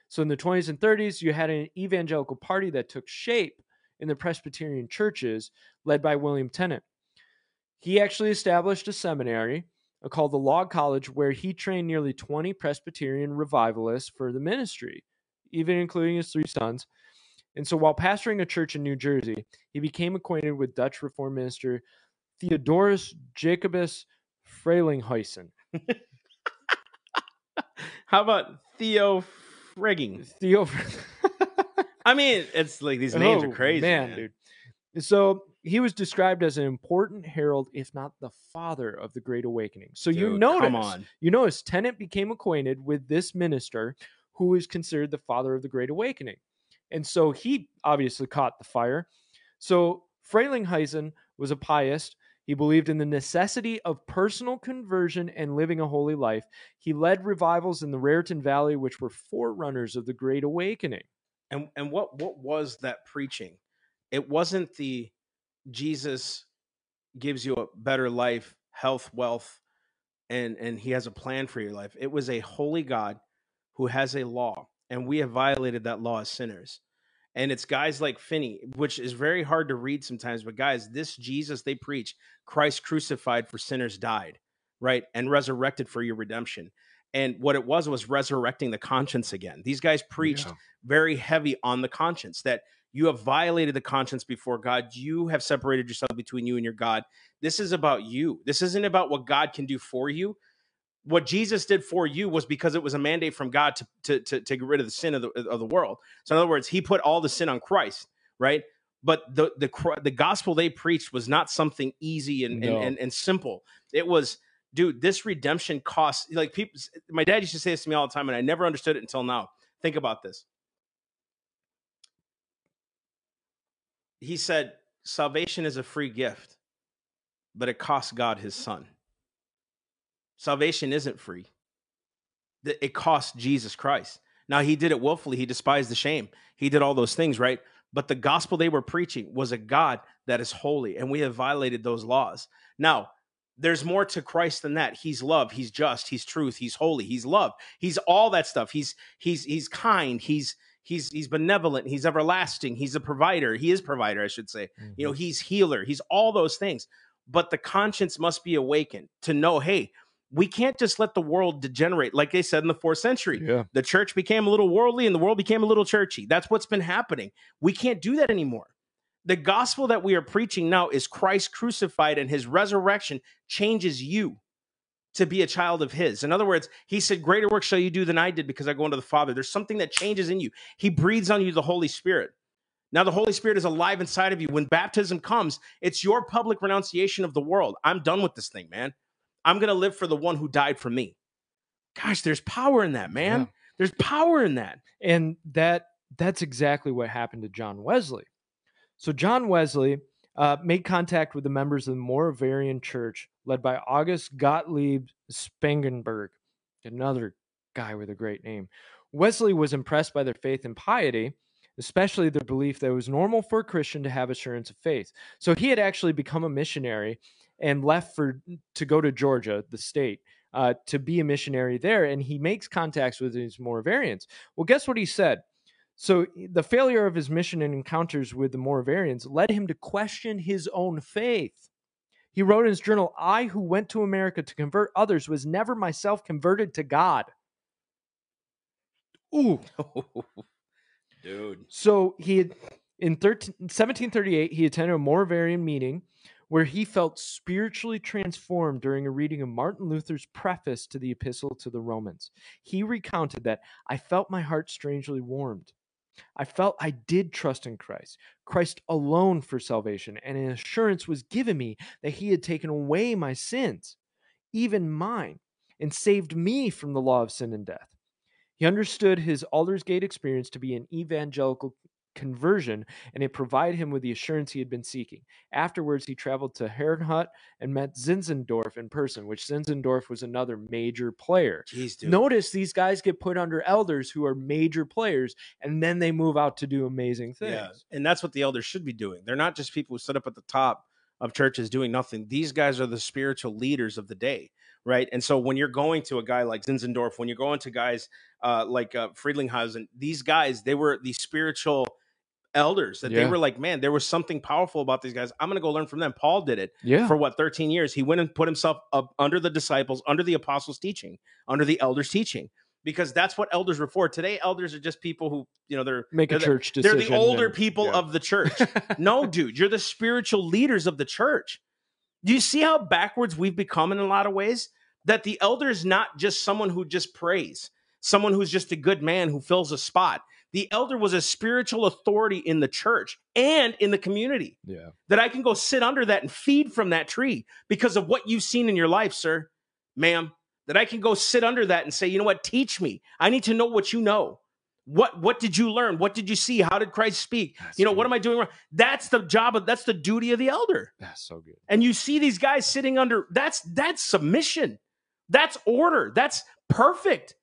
So in the 20s and 30s, you had an evangelical party that took shape in the Presbyterian churches led by William Tennent. He actually established a seminary uh, called the Log College where he trained nearly 20 Presbyterian revivalists for the ministry, even including his three sons. And so while pastoring a church in New Jersey, he became acquainted with Dutch Reformed minister Theodorus Jacobus Frelinghuysen. How about Theo Frigging? Theo. I mean, it's like these names Oh, are crazy, man, man. dude. So he was described as an important herald, if not the father of the Great Awakening. So you Dude, notice, come on. you notice, Tennent became acquainted with this minister, who is considered the father of the Great Awakening, and so he obviously caught the fire. So Frelinghuysen was a pietist. He believed in the necessity of personal conversion and living a holy life. He led revivals in the Raritan Valley, which were forerunners of the Great Awakening. And and what what was that preaching? It wasn't the Jesus gives you a better life, health, wealth, and and he has a plan for your life. It was a holy God who has a law, and we have violated that law as sinners. And it's guys like Finney, which is very hard to read sometimes, but guys, this Jesus they preach, Christ crucified for sinners died, right? And resurrected for your redemption. And what it was was resurrecting the conscience again. These guys preached Yeah. very heavy on the conscience that you have violated the conscience before God. You have separated yourself between you and your God. This is about you. This isn't about what God can do for you. What Jesus did for you was because it was a mandate from God to, to, to, to get rid of the sin of the, of the world. So, in other words, He put all the sin on Christ, right? But the the the gospel they preached was not something easy and No. and, and, and simple. It was, dude, this redemption costs. Like people, my dad used to say this to me all the time, and I never understood it until now. Think about this. he said salvation is a free gift but it costs god his son salvation isn't free. It cost jesus christ. Now he did it willfully he despised the shame he did all those things right? But the gospel they were preaching was a god that is holy and we have violated those laws. Now there's more to christ than that. He's love he's just he's truth he's holy he's love he's all that stuff. He's he's he's kind he's he's he's benevolent he's everlasting he's a provider he is provider i should say. You know mm-hmm. he's healer he's all those things. But the conscience must be awakened to know hey we can't just let the world degenerate like they said in the fourth century yeah. the church became a little worldly and the world became a little churchy that's what's been happening we can't do that anymore the gospel that we are preaching now is christ crucified and his resurrection changes you to be a child of his in other words he said greater work shall you do than i did because i go unto the father there's something that changes in you he breathes on you the holy spirit now the Holy Spirit is alive inside of you. When baptism comes, it's your public renunciation of the world. I'm done with this thing, man. I'm going to live for the one who died for me. Gosh, there's power in that, man. Yeah. There's power in that. and that that's exactly what happened to John Wesley. So John Wesley uh, made contact with the members of the Moravian Church, led by August Gottlieb Spangenberg, another guy with a great name. Wesley was impressed by their faith and piety, especially their belief that it was normal for a Christian to have assurance of faith. So he had actually become a missionary and left for to go to Georgia, the state, uh, to be a missionary there. And he makes contacts with these Moravians. Well, guess what he said? So the failure of his mission and encounters with the Moravians led him to question his own faith. He wrote in his journal, I who went to America to convert others was never myself converted to God. Ooh. Dude. So he had in 13, 1738 he attended a Moravian meeting where he felt spiritually transformed during a reading of Martin Luther's preface to the epistle to the Romans. He recounted that I felt my heart strangely warmed. I felt I did trust in Christ, Christ alone for salvation, and an assurance was given me that he had taken away my sins, even mine, and saved me from the law of sin and death. He understood his Aldersgate experience to be an evangelical conversion, and it provided him with the assurance he had been seeking. Afterwards, he traveled to Herrnhut and met Zinzendorf in person, which Zinzendorf was another major player. Jeez. Notice these guys get put under elders who are major players, and then they move out to do amazing things. Yeah. And that's what the elders should be doing. They're not just people who sit up at the top of churches doing nothing. These guys are the spiritual leaders of the day, right? And so when you're going to a guy like Zinzendorf, when you're going to guys uh, like uh, Friedlinghausen, these guys, they were the spiritual elders that they were like, man, there was something powerful about these guys. I'm going to go learn from them. Paul did it Yeah. for what 13 years. He went and put himself up under the disciples, under the apostles' teaching, under the elders' teaching, because that's what elders were for. Today, elders are just people who, you know, they're Make a they're the- church they're the older and- people yeah. of the church. no, dude, you're the spiritual leaders of the church. Do you see how backwards we've become in a lot of ways? That the elder is not just someone who just prays. someone who's just a good man who fills a spot. The elder was a spiritual authority in the church and in the community Yeah. that I can go sit under that and feed from that tree because of what you've seen in your life, sir, ma'am. That I can go sit under that and say, you know what, teach me. I need to know what you know. What what did you learn? What did you see? How did Christ speak? That's you know, what am I doing wrong? That's the job of that's the duty of the elder. That's so good. And you see these guys sitting under that's that's submission. That's order. That's perfect.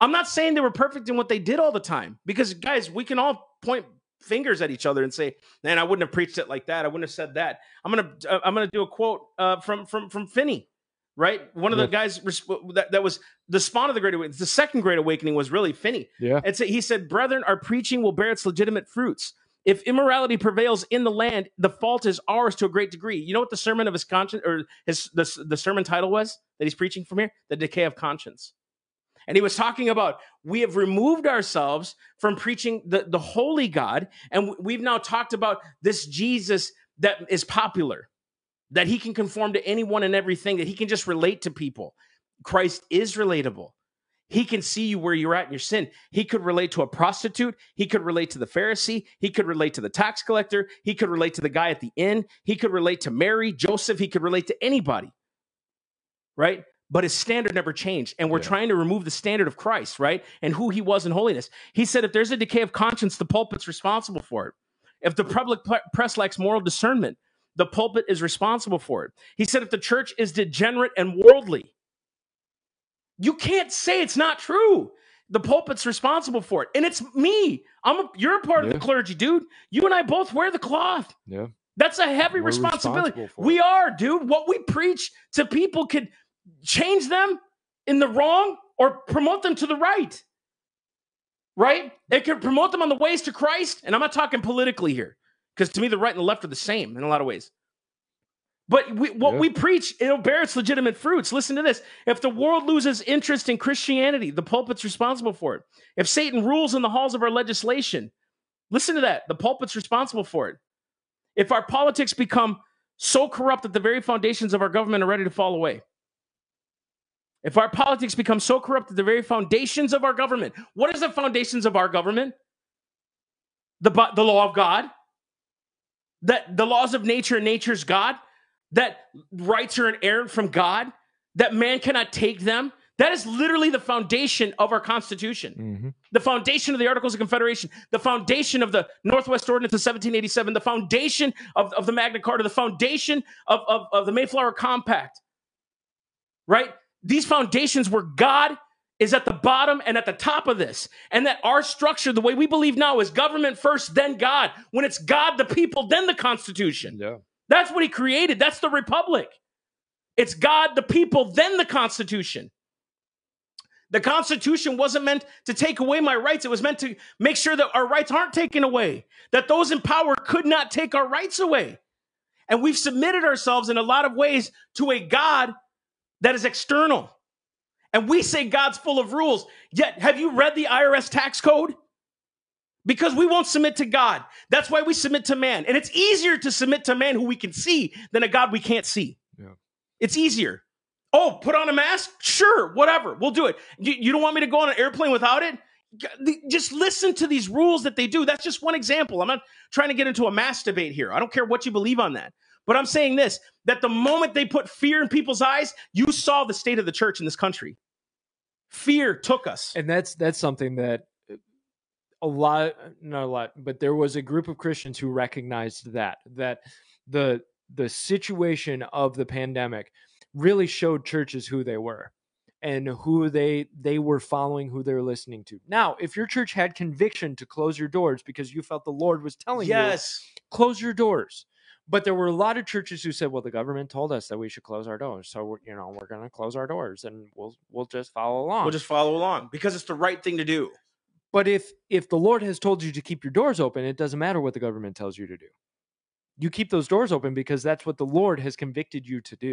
I'm not saying they were perfect in what they did all the time because guys, we can all point fingers at each other and say, "Man, I wouldn't have preached it like that. I wouldn't have said that." I'm gonna uh, I'm gonna do a quote uh, from from from Finney, right? One of the guys that, that was the spawn of the Great Awakening. The second Great Awakening was really Finney. Yeah. And so he said, Brethren, our preaching will bear its legitimate fruits. If immorality prevails in the land, the fault is ours to a great degree. You know what the sermon of his conscience or his the, the sermon title was that he's preaching from here? The decay of conscience. And he was talking about we have removed ourselves from preaching the, the holy God, and we've now talked about this Jesus that is popular, that he can conform to anyone and everything, that he can just relate to people. Christ is relatable. He can see you where you're at in your sin. He could relate to a prostitute. He could relate to the Pharisee. He could relate to the tax collector. He could relate to the guy at the inn. He could relate to Mary, Joseph. He could relate to anybody. Right? But his standard never changed. And we're Yeah. trying to remove the standard of Christ, right? And who he was in holiness. He said if there's a decay of conscience, the pulpit's responsible for it. If the public press lacks moral discernment, the pulpit is responsible for it. He said if the church is degenerate and worldly, you can't say it's not true. The pulpit's responsible for it. And it's me. I'm a, you're a part of the clergy, dude. You and I both wear the cloth. Yeah. That's a heavy We're responsibility. We are, dude. What we preach to people could change them in the wrong or promote them to the right. Right? It could promote them on the ways to Christ. And I'm not talking politically here, because to me, the right and the left are the same in a lot of ways. But we, what Yeah. we preach, it'll bear its legitimate fruits. Listen to this. If the world loses interest in Christianity, the pulpit's responsible for it. If Satan rules in the halls of our legislation, listen to that. The pulpit's responsible for it. If our politics become so corrupt that the very foundations of our government are ready to fall away. If our politics become so corrupt that the very foundations of our government, what is the foundations of our government? The, the law of God, that the laws of nature and nature's God, that rights are an inerrant from God, that man cannot take them. That is literally the foundation of our Constitution Mm-hmm. the foundation of the Articles of Confederation, the foundation of the Northwest Ordinance of 1787, the foundation of, of the Magna Carta, the foundation of, of, of the Mayflower Compact. Right? These foundations where God is at the bottom and at the top of this. And that our structure, the way we believe now, is government first, then God. When it's God, the people, then the Constitution. Yeah. That's what he created. That's the republic. It's God, the people, then the Constitution. The Constitution wasn't meant to take away my rights. It was meant to make sure that our rights aren't taken away, that those in power could not take our rights away. And we've submitted ourselves in a lot of ways to a God that is external. And we say God's full of rules. Yet, have you read the IRS tax code? Because we won't submit to God. That's why we submit to man. And it's easier to submit to man who we can see than a God we can't see. Yeah. It's easier. Oh, put on a mask? Sure, whatever. We'll do it. You, you don't want me to go on an airplane without it? Just listen to these rules that they do. That's just one example. I'm not trying to get into a mass debate here. I don't care what you believe on that. But I'm saying this that the moment they put fear in people's eyes, you saw the state of the church in this country. Fear took us. and that's that's something that uh, a lot not a lot but there was a group of christians who recognized that that the the situation of the pandemic really showed churches who they were and who they they were following who they're listening to now if your church had conviction to close your doors because you felt the lord was telling you Yes. close your doors but there were a lot of churches who said well the government told us that we should close our doors so we're, you know we're going to close our doors and we'll we'll just follow along We'll just follow along because it's the right thing to do. but if if the Lord has told you to keep your doors open, it doesn't matter what the government tells you to do. You keep those doors open because that's what the Lord has convicted you to do.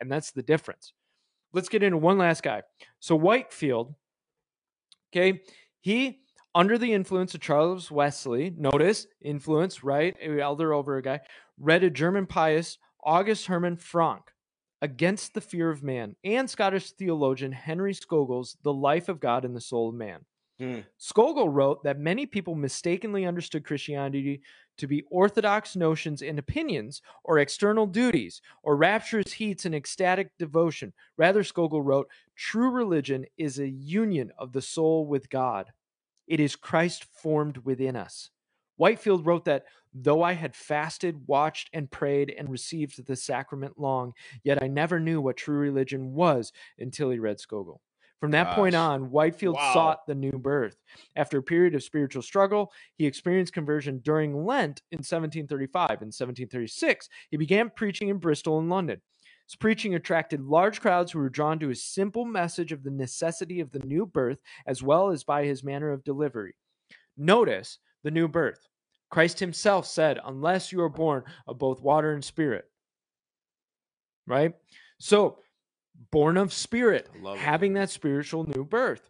And that's the difference. Let's get into one last guy. So Whitefield, okay, he under the influence of Charles Wesley, notice influence, right? A elder over a guy, read a German pious, August Hermann Francke. Against the Fear of Man, and Scottish theologian Henry Scougal's The Life of God and the Soul of Man. Hmm. Scougal wrote that many people mistakenly understood Christianity to be orthodox notions and opinions, or external duties, or rapturous heats and ecstatic devotion. Rather, Scougal wrote, true religion is a union of the soul with God. It is Christ formed within us. Whitefield wrote that though I had fasted, watched, and prayed and received the sacrament long, yet I never knew what true religion was until he read Scougal. From that point on, Whitefield Wow. sought the new birth. After a period of spiritual struggle, he experienced conversion during Lent in 1735. In 1736, he began preaching in Bristol and London. His preaching attracted large crowds who were drawn to his simple message of the necessity of the new birth, as well as by his manner of delivery. Notice the new birth. Christ himself said, Unless you are born of both water and spirit. Right? So, born of spirit, having that spiritual new birth.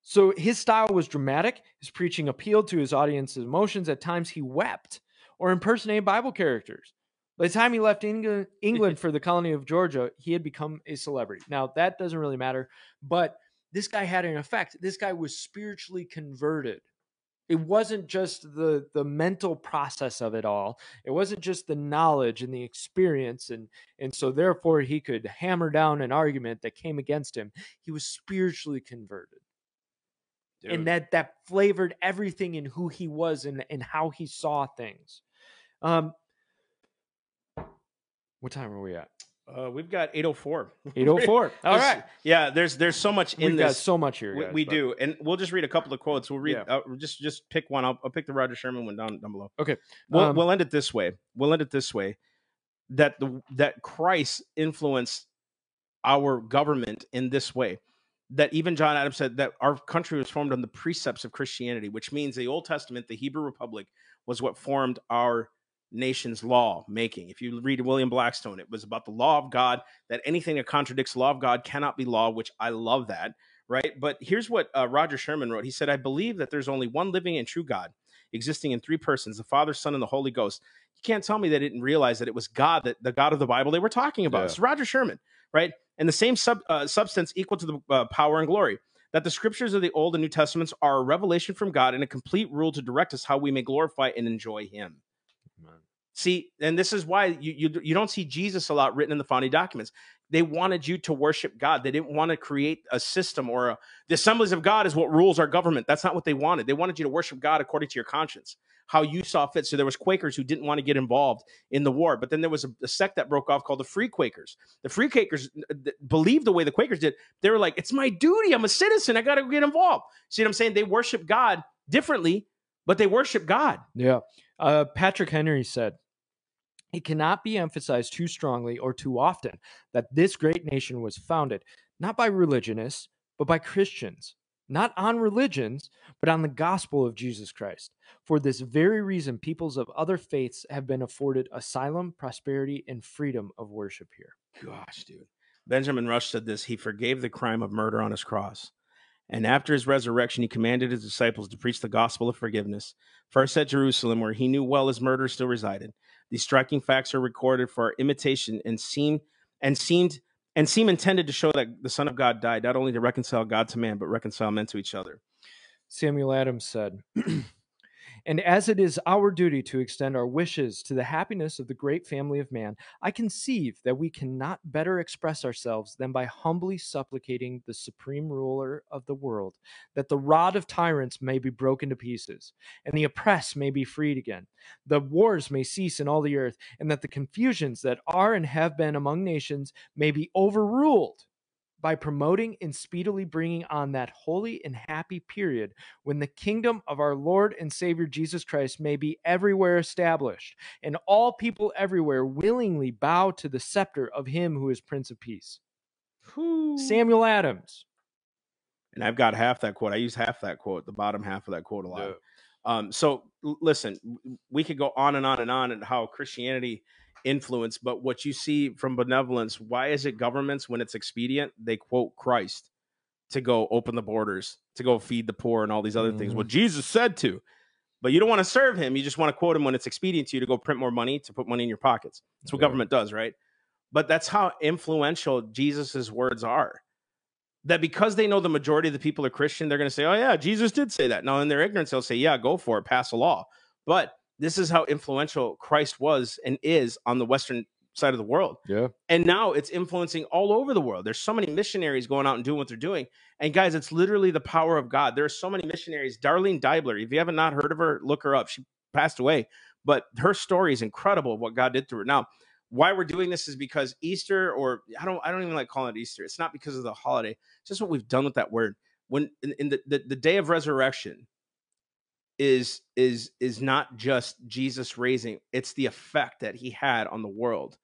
So his style was dramatic. His preaching appealed to his audience's emotions. At times, he wept or impersonated Bible characters. By the time he left England, England for the colony of Georgia, he had become a celebrity. Now, that doesn't really matter, but this guy had an effect. This guy was spiritually converted. It wasn't just the the mental process of it all. It wasn't just the knowledge and the experience and and so therefore he could hammer down an argument that came against him. He was spiritually converted Dude. and that that flavored everything in who he was and and how he saw things. Um, what time are we at? Uh, we've got 804. 804. All right. Yeah, there's there's so much in we've got this. so much here. we guys, we but- do, and we'll just read a couple of quotes. We'll read Yeah. uh, just just pick one. I'll, I'll pick the Roger Sherman one down down below. Okay. We'll Um, we'll end it this way. We'll end it this way. That the that Christ influenced our government in this way. That even John Adams said that our country was formed on the precepts of Christianity, which means the Old Testament, the Hebrew Republic, was what formed our nation's law making. If you read William Blackstone, it was about the law of God, that anything that contradicts the law of God cannot be law, which I love that, right? But here's what uh, Roger Sherman wrote. He said, I believe that there's only one living and true God, existing in three persons, the Father, Son, and the Holy Ghost. You can't tell me they didn't realize that it was God, that the God of the Bible they were talking about. Yeah. It's Roger Sherman, right? And the same sub, uh, substance equal to the uh, power and glory. That the scriptures of the Old and New Testaments are a revelation from God and a complete rule to direct us how we may glorify and enjoy Him. See, and this is why you, you you don't see Jesus a lot written in the founding documents. They wanted you to worship God. They didn't want to create a system or a, the assemblies of God is what rules our government. That's not what they wanted. They wanted you to worship God according to your conscience, how you saw fit. So there was Quakers who didn't want to get involved in the war, but then there was a, a sect that broke off called the Free Quakers. The Free Quakers uh, th- believed the way the Quakers did. They were like, "It's my duty. I'm a citizen. I got to get involved." See what I'm saying? They worship God differently, but they worship God. Yeah. Uh, Patrick Henry said, It cannot be emphasized too strongly or too often that this great nation was founded not by religionists, but by Christians, not on religions, but on the gospel of Jesus Christ. For this very reason, peoples of other faiths have been afforded asylum, prosperity, and freedom of worship here. Gosh, dude. Benjamin Rush said this He forgave the crime of murder on his cross. And after his resurrection, he commanded his disciples to preach the gospel of forgiveness, first at Jerusalem, where he knew well his murderer still resided. These striking facts are recorded for our imitation and seem and seemed and seem intended to show that the Son of God died not only to reconcile God to man, but reconcile men to each other. Samuel Adams said, And as it is our duty to extend our wishes to the happiness of the great family of man, I conceive that we cannot better express ourselves than by humbly supplicating the supreme ruler of the world, that the rod of tyrants may be broken to pieces, and the oppressed may be freed again, the wars may cease in all the earth, and that the confusions that are and have been among nations may be overruled by promoting and speedily bringing on that holy and happy period when the kingdom of our Lord and Savior Jesus Christ may be everywhere established, and all people everywhere willingly bow to the scepter of him who is Prince of Peace. Samuel Adams. and I've got half that quote. I use half that quote, the bottom half of that quote a lot. Um, so l- listen, we could go on and on and on and how Christianity influenced, but what you see from benevolence, why is it governments when it's expedient they quote Christ to go open the borders, to go feed the poor and all these other things? Mhm. What Jesus said to, but you don't want to serve him. You just want to quote him when it's expedient to you to go print more money to put money in your pockets. That's what Yeah. government does, right? but that's how influential Jesus's words are. That because they know the majority of the people are Christian, they're going to say, "Oh yeah, Jesus did say that." Now, in their ignorance, they'll say, "Yeah, go for it, pass a law." But this is how influential Christ was and is on the Western side of the world. Yeah. And now it's influencing all over the world. There's so many missionaries going out and doing what they're doing. And guys, it's literally the power of God. There are so many missionaries. Darlene Deibler, if you haven't not heard of her, look her up. She passed away, but her story is incredible of what God did through her. Now, why we're doing this is because Easter, or I don't, I don't even like calling it Easter. It's not because of the holiday. It's just what we've done with that word. When in, in the, the the day of resurrection is is is not just Jesus raising; it's the effect that He had on the world.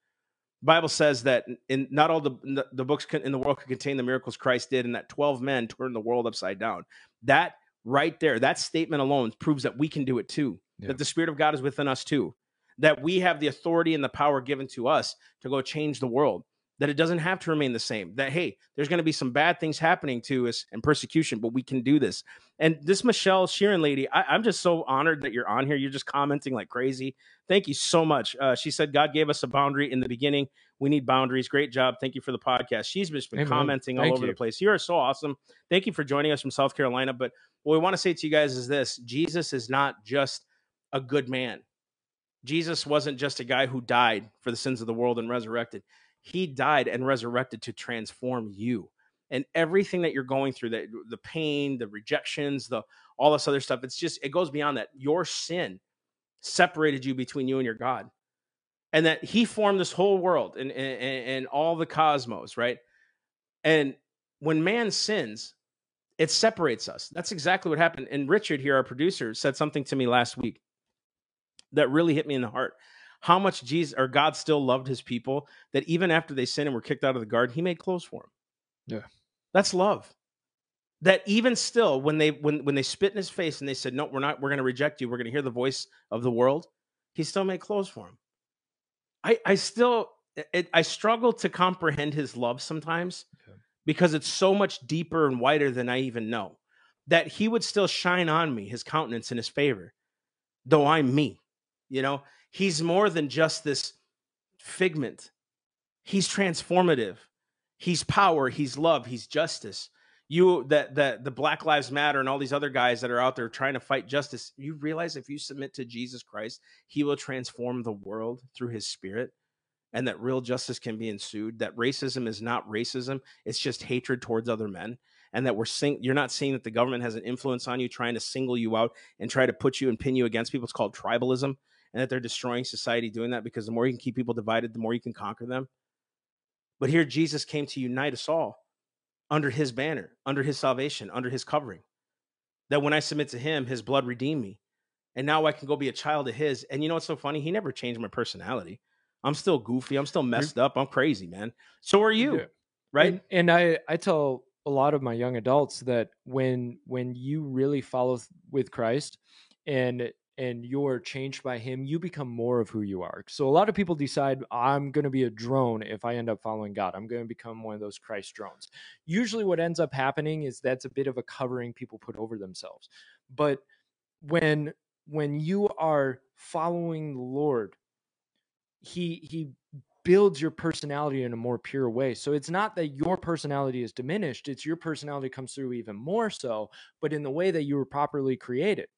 The Bible says that in not all the the books in the world could contain the miracles Christ did, and that twelve men turned the world upside down. That right there, that statement alone proves that we can do it too. Yeah. That the Spirit of God is within us too that we have the authority and the power given to us to go change the world that it doesn't have to remain the same that hey there's going to be some bad things happening to us and persecution but we can do this. And this michelle sheeran lady I, am just so honored that you're on here. You're just commenting like crazy. Thank you so much. Uh, she said god gave us a boundary in the beginning. We need boundaries. Great job. Thank you for the podcast. She's just been Amen. commenting all over you. the place. You are so awesome. Thank you for joining us from south carolina but what we want to say to you guys is this jesus is not just a good man. Jesus wasn't just a guy who died for the sins of the world and resurrected. He died and resurrected to transform you. And everything that you're going through, that the pain, the rejections, the all this other stuff, it's just it goes beyond that. Your sin separated you between you and your God. And that he formed this whole world and, and, and all the cosmos, right? And when man sins, it separates us. That's exactly what happened. And Richard here, our producer, said something to me last week that really hit me in the heart. How much Jesus or God still loved his people that even after they sinned and were kicked out of the garden, he made clothes for them. Yeah. That's love. That even still, when they when when they spit in his face and they said, No, we're not, we're gonna reject you, we're gonna hear the voice of the world, he still made clothes for him. I I still it, I struggle to comprehend his love sometimes Yeah. because it's so much deeper and wider than I even know. That he would still shine on me, his countenance and his favor, though I'm me. You know, he's more than just this figment. He's transformative. He's power, he's love, he's justice. You that that the Black Lives Matter and all these other guys that are out there trying to fight justice, you realize if you submit to Jesus Christ, he will transform the world through his spirit and that real justice can be ensued, that racism is not racism, it's just hatred towards other men and that we're seeing you're not seeing that the government has an influence on you trying to single you out and try to put you and pin you against people it's called tribalism and that they're destroying society doing that because the more you can keep people divided, the more you can conquer them. But here, Jesus came to unite us all under his banner, under his salvation, under his covering. That when I submit to him, his blood redeemed me. And now I can go be a child of his. And you know what's so funny? He never changed my personality. I'm still goofy. I'm still messed up. I'm crazy, man. So are you, Yeah. right? And, and I I tell a lot of my young adults that when when you really follow with Christ and and you're changed by him, you become more of who you are. So a lot of people decide I'm going to be a drone if I end up following God. I'm going to become one of those Christ drones. Usually what ends up happening is that's a bit of a covering people put over themselves. But when when you are following the Lord, he he builds your personality in a more pure way. So it's not that your personality is diminished, it's your personality comes through even more so, but in the way that you were properly created.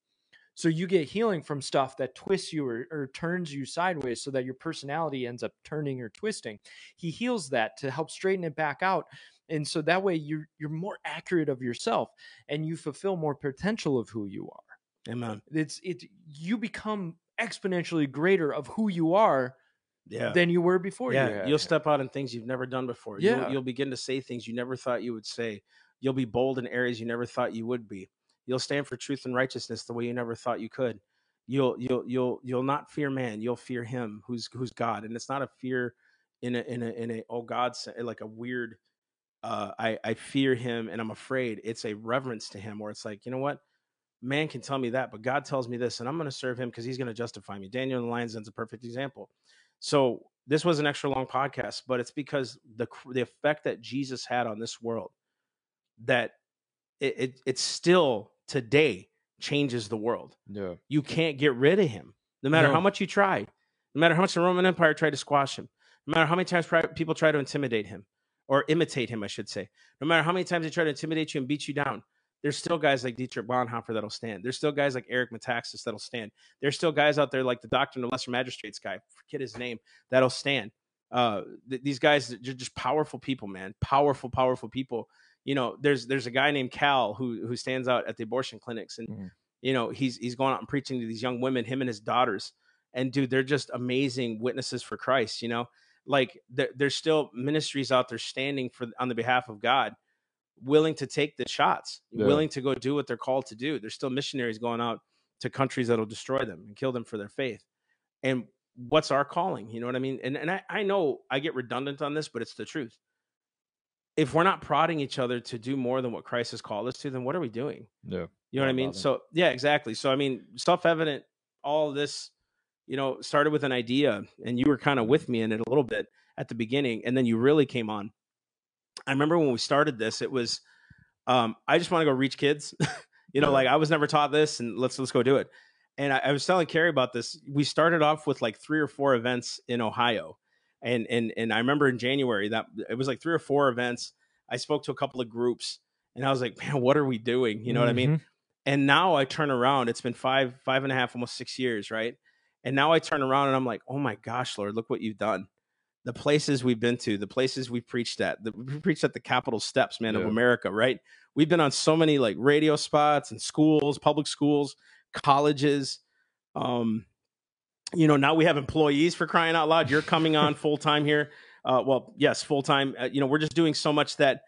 So you get healing from stuff that twists you or, or turns you sideways so that your personality ends up turning or twisting. He heals that to help straighten it back out. And so that way you're you're more accurate of yourself and you fulfill more potential of who you are. Amen. It's it you become exponentially greater of who you are Yeah. than you were before. you yeah, had you'll step out in things you've never done before. Yeah. You'll, you'll begin to say things you never thought you would say. You'll be bold in areas you never thought you would be. You'll stand for truth and righteousness the way you never thought you could. You'll you'll you'll you'll not fear man. You'll fear him who's who's God. And it's not a fear in a in a in a oh God like a weird uh I I fear him and I'm afraid. It's a reverence to him where it's like, you know what? Man can tell me that, but God tells me this, and I'm going to serve him because he's going to justify me. Daniel and the Lions Den's a perfect example. So this was an extra long podcast, but it's because the the effect that Jesus had on this world that it, it it still today changes the world. Yeah. You can't get rid of him, no matter No. how much you try, no matter how much the Roman Empire tried to squash him, No matter how many times people try to intimidate him or imitate him, I should say. No matter how many times they try to intimidate you and beat you down, there's still guys like Dietrich Bonhoeffer that'll stand. There's still guys like Eric Metaxas that'll stand. There's still guys out there like the Doctor Doctrine of Lesser Magistrates guy, forget his name, that'll stand. Uh, th- these guys are just powerful people, man. Powerful, powerful people. You know, there's there's a guy named Cal who who stands out at the abortion clinics, and Mhm. you know he's he's going out and preaching to these young women, him and his daughters, and dude, they're just amazing witnesses for Christ. You know, like there, there's still ministries out there standing for on the behalf of God willing to take the shots, Yeah. willing to go do what they're called to do. There's still missionaries going out to countries that'll destroy them and kill them for their faith. And what's our calling? You know what I mean? And and I, I know I get redundant on this, but it's the truth. If we're not prodding each other to do more than what Christ has called us to, then what are we doing? Yeah. You know what I mean? bothered. So yeah, exactly. So I mean, self-evident, all of this, you know, started with an idea, and you were kind of with me in it a little bit at the beginning, and then you really came on. I remember when we started this, it was um, I just want to go reach kids. you know, Yeah. like I was never taught this, and let's let's go do it. And I, I was telling Carrie about this. We started off with like three or four events in Ohio, and and and I remember in January that it was like three or four events. I spoke to a couple of groups, and I was like, man, what are we doing? You know what I mean? Mhm. And now I turn around. It's been five, five and a half, almost six years, right? And now I turn around and I'm like, oh my gosh, Lord, look what you've done. The places we've been to, the places we preached at, the, we preached at the Capitol steps, man, of America, right? We've been on so many like radio spots and schools, public schools, colleges. Um, you know, now we have employees for crying out loud. You're coming on full time here. Uh, well, yes, full time. Uh, you know, we're just doing so much that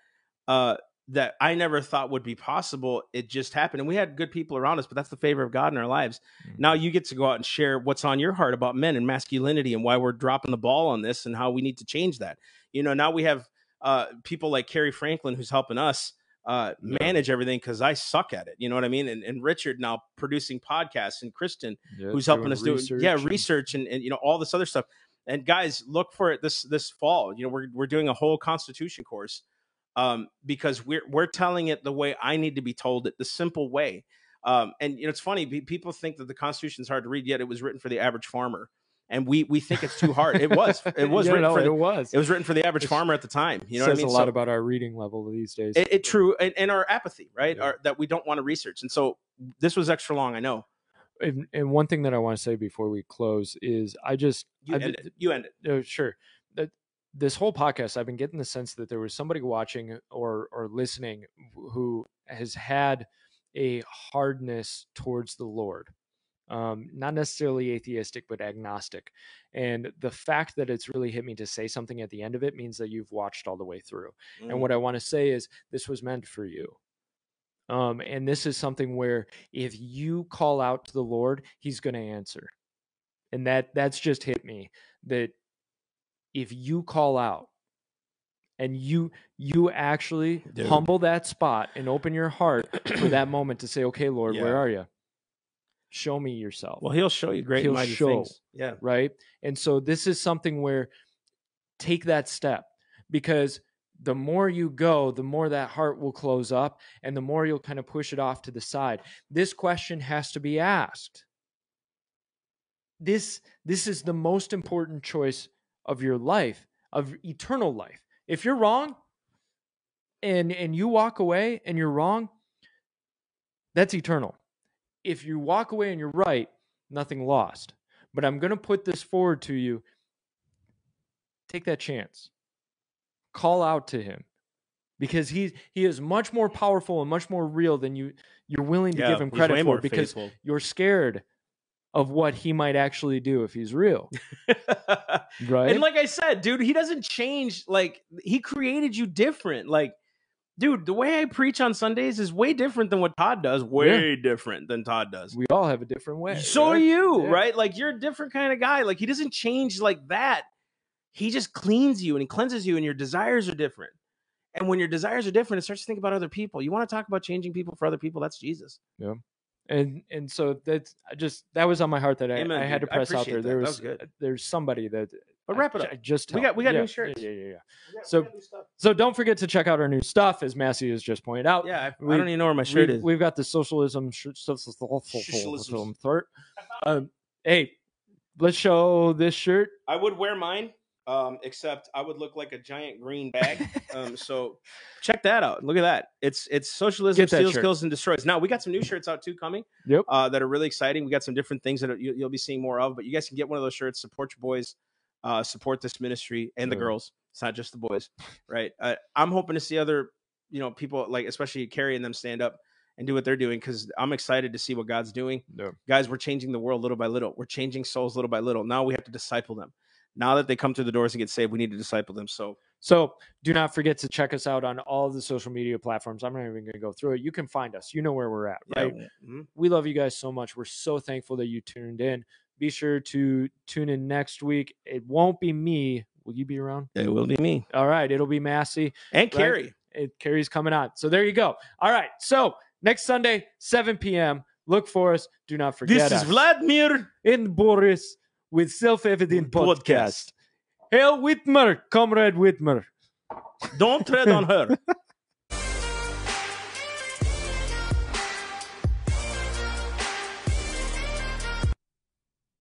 uh, that I never thought would be possible. It just happened, and we had good people around us. But that's the favor of God in our lives. Mhm. Now you get to go out and share what's on your heart about men and masculinity and why we're dropping the ball on this and how we need to change that. You know, now we have uh, people like Carrie Franklin who's helping us uh, Yeah. manage everything because I suck at it. You know what I mean? And, and Richard now producing podcasts and Kristen Yeah, who's helping us do yeah research and- and, and you know all this other stuff. And guys, look for it this this fall. You know, we're we're doing a whole Constitution course um, because we're we're telling it the way I need to be told it, the simple way. Um, and you know, it's funny. People think that the Constitution is hard to read, yet it was written for the average farmer, and we we think it's too hard. It was. It was Yeah, written no, for the, it was. it was written for the average It's- farmer at the time. You know says what I mean? a lot So- about our reading level these days. it, it true and, and our apathy, right? Yeah. Our, that we don't want to research. And so this was extra long. I know. and, and one thing that I want to say before we close is I just You I've end it. You end it. uh, sure that this whole podcast I've been getting the sense that there was somebody watching or or listening who has had a hardness towards the Lord. Um, not necessarily atheistic, but agnostic. And the fact that it's really hit me to say something at the end of it means that you've watched all the way through. Mm. And what I want to say is this was meant for you. Um, and this is something where if you call out to the Lord, He's going to answer. And that that's just hit me that if you call out and you you actually Dude. humble that spot and open your heart for that moment to say, okay, Lord, Yeah. where are you? Show me yourself Well, he'll show you great He'll mighty show. things. Yeah. right? And so this is something where take that step because the more you go, the more that heart will close up and the more you'll kind of push it off to the side. This question has to be asked. This this is the most important choice of your life, of eternal life. If you're wrong and and you walk away and you're wrong, that's eternal. If you walk away and you're right, nothing lost. But I'm going to put this forward to you. Take that chance. Call out to him because he he is much more powerful and much more real than you you're willing to Yeah, give him credit for because faithful. you're scared of what he might actually do if he's real, right? and like I said, dude, he doesn't change. Like he created you different. Like, dude, the way I preach on Sundays is way different than what Todd does. Way different than Todd does. we all have a different way. So right? are you, Yeah. right? Like you're a different kind of guy. Like he doesn't change like that. He just cleans you and he cleanses you, and your desires are different. And when your desires are different, it starts to think about other people. You want to talk about changing people for other people? That's Jesus. Yeah. And and so that's I just that was on my heart that I, Amen, I had to press out there. that. There was, was good. there's somebody that But I wrap it up. I just We got- we got new shirts. Yeah, yeah, yeah. Yeah, So- got new. So don't forget to check out our new stuff, as Massey has just pointed out. yeah, I, we- I don't even know where my shirt we, is. We've got the socialism sh- Socialism. socialism third. Um, hey, let's show this shirt. I would wear mine Um, except I would look like a giant green bag. um, so check that out. Look at that. It's it's socialism steals, shirt. kills, and destroys. Now we got some new shirts out too coming. Yep. Uh, that are really exciting. We got some different things that you, you'll be seeing more of. But you guys can get one of those shirts. Support your boys. Uh, support this ministry and the Yeah. girls. It's not just the boys, right? Uh, I'm hoping to see other, you know, people like especially Carrie and them stand up and do what they're doing because I'm excited to see what God's doing Yeah. guys we're changing the world little by little we're changing souls little by little now we have to disciple them now that they come through the doors and get saved we need to disciple them so So do not forget to check us out on all the social media platforms. I'm not even going to go through it. You can find us. You know where we're at, right? mhm. We love you guys so much. We're so thankful that you tuned in. Be sure to tune in next week. It won't be me. Will you be around? it will be me All right. It'll be Massey. and carrie It carries coming on. So there you go. All right. So next Sunday, 7 p.m. Look for us. Do not forget this is us. vladimir and Boris with Self Evident Podcast. Podcast. Hail Whitmer, Comrade Whitmer. don't tread on her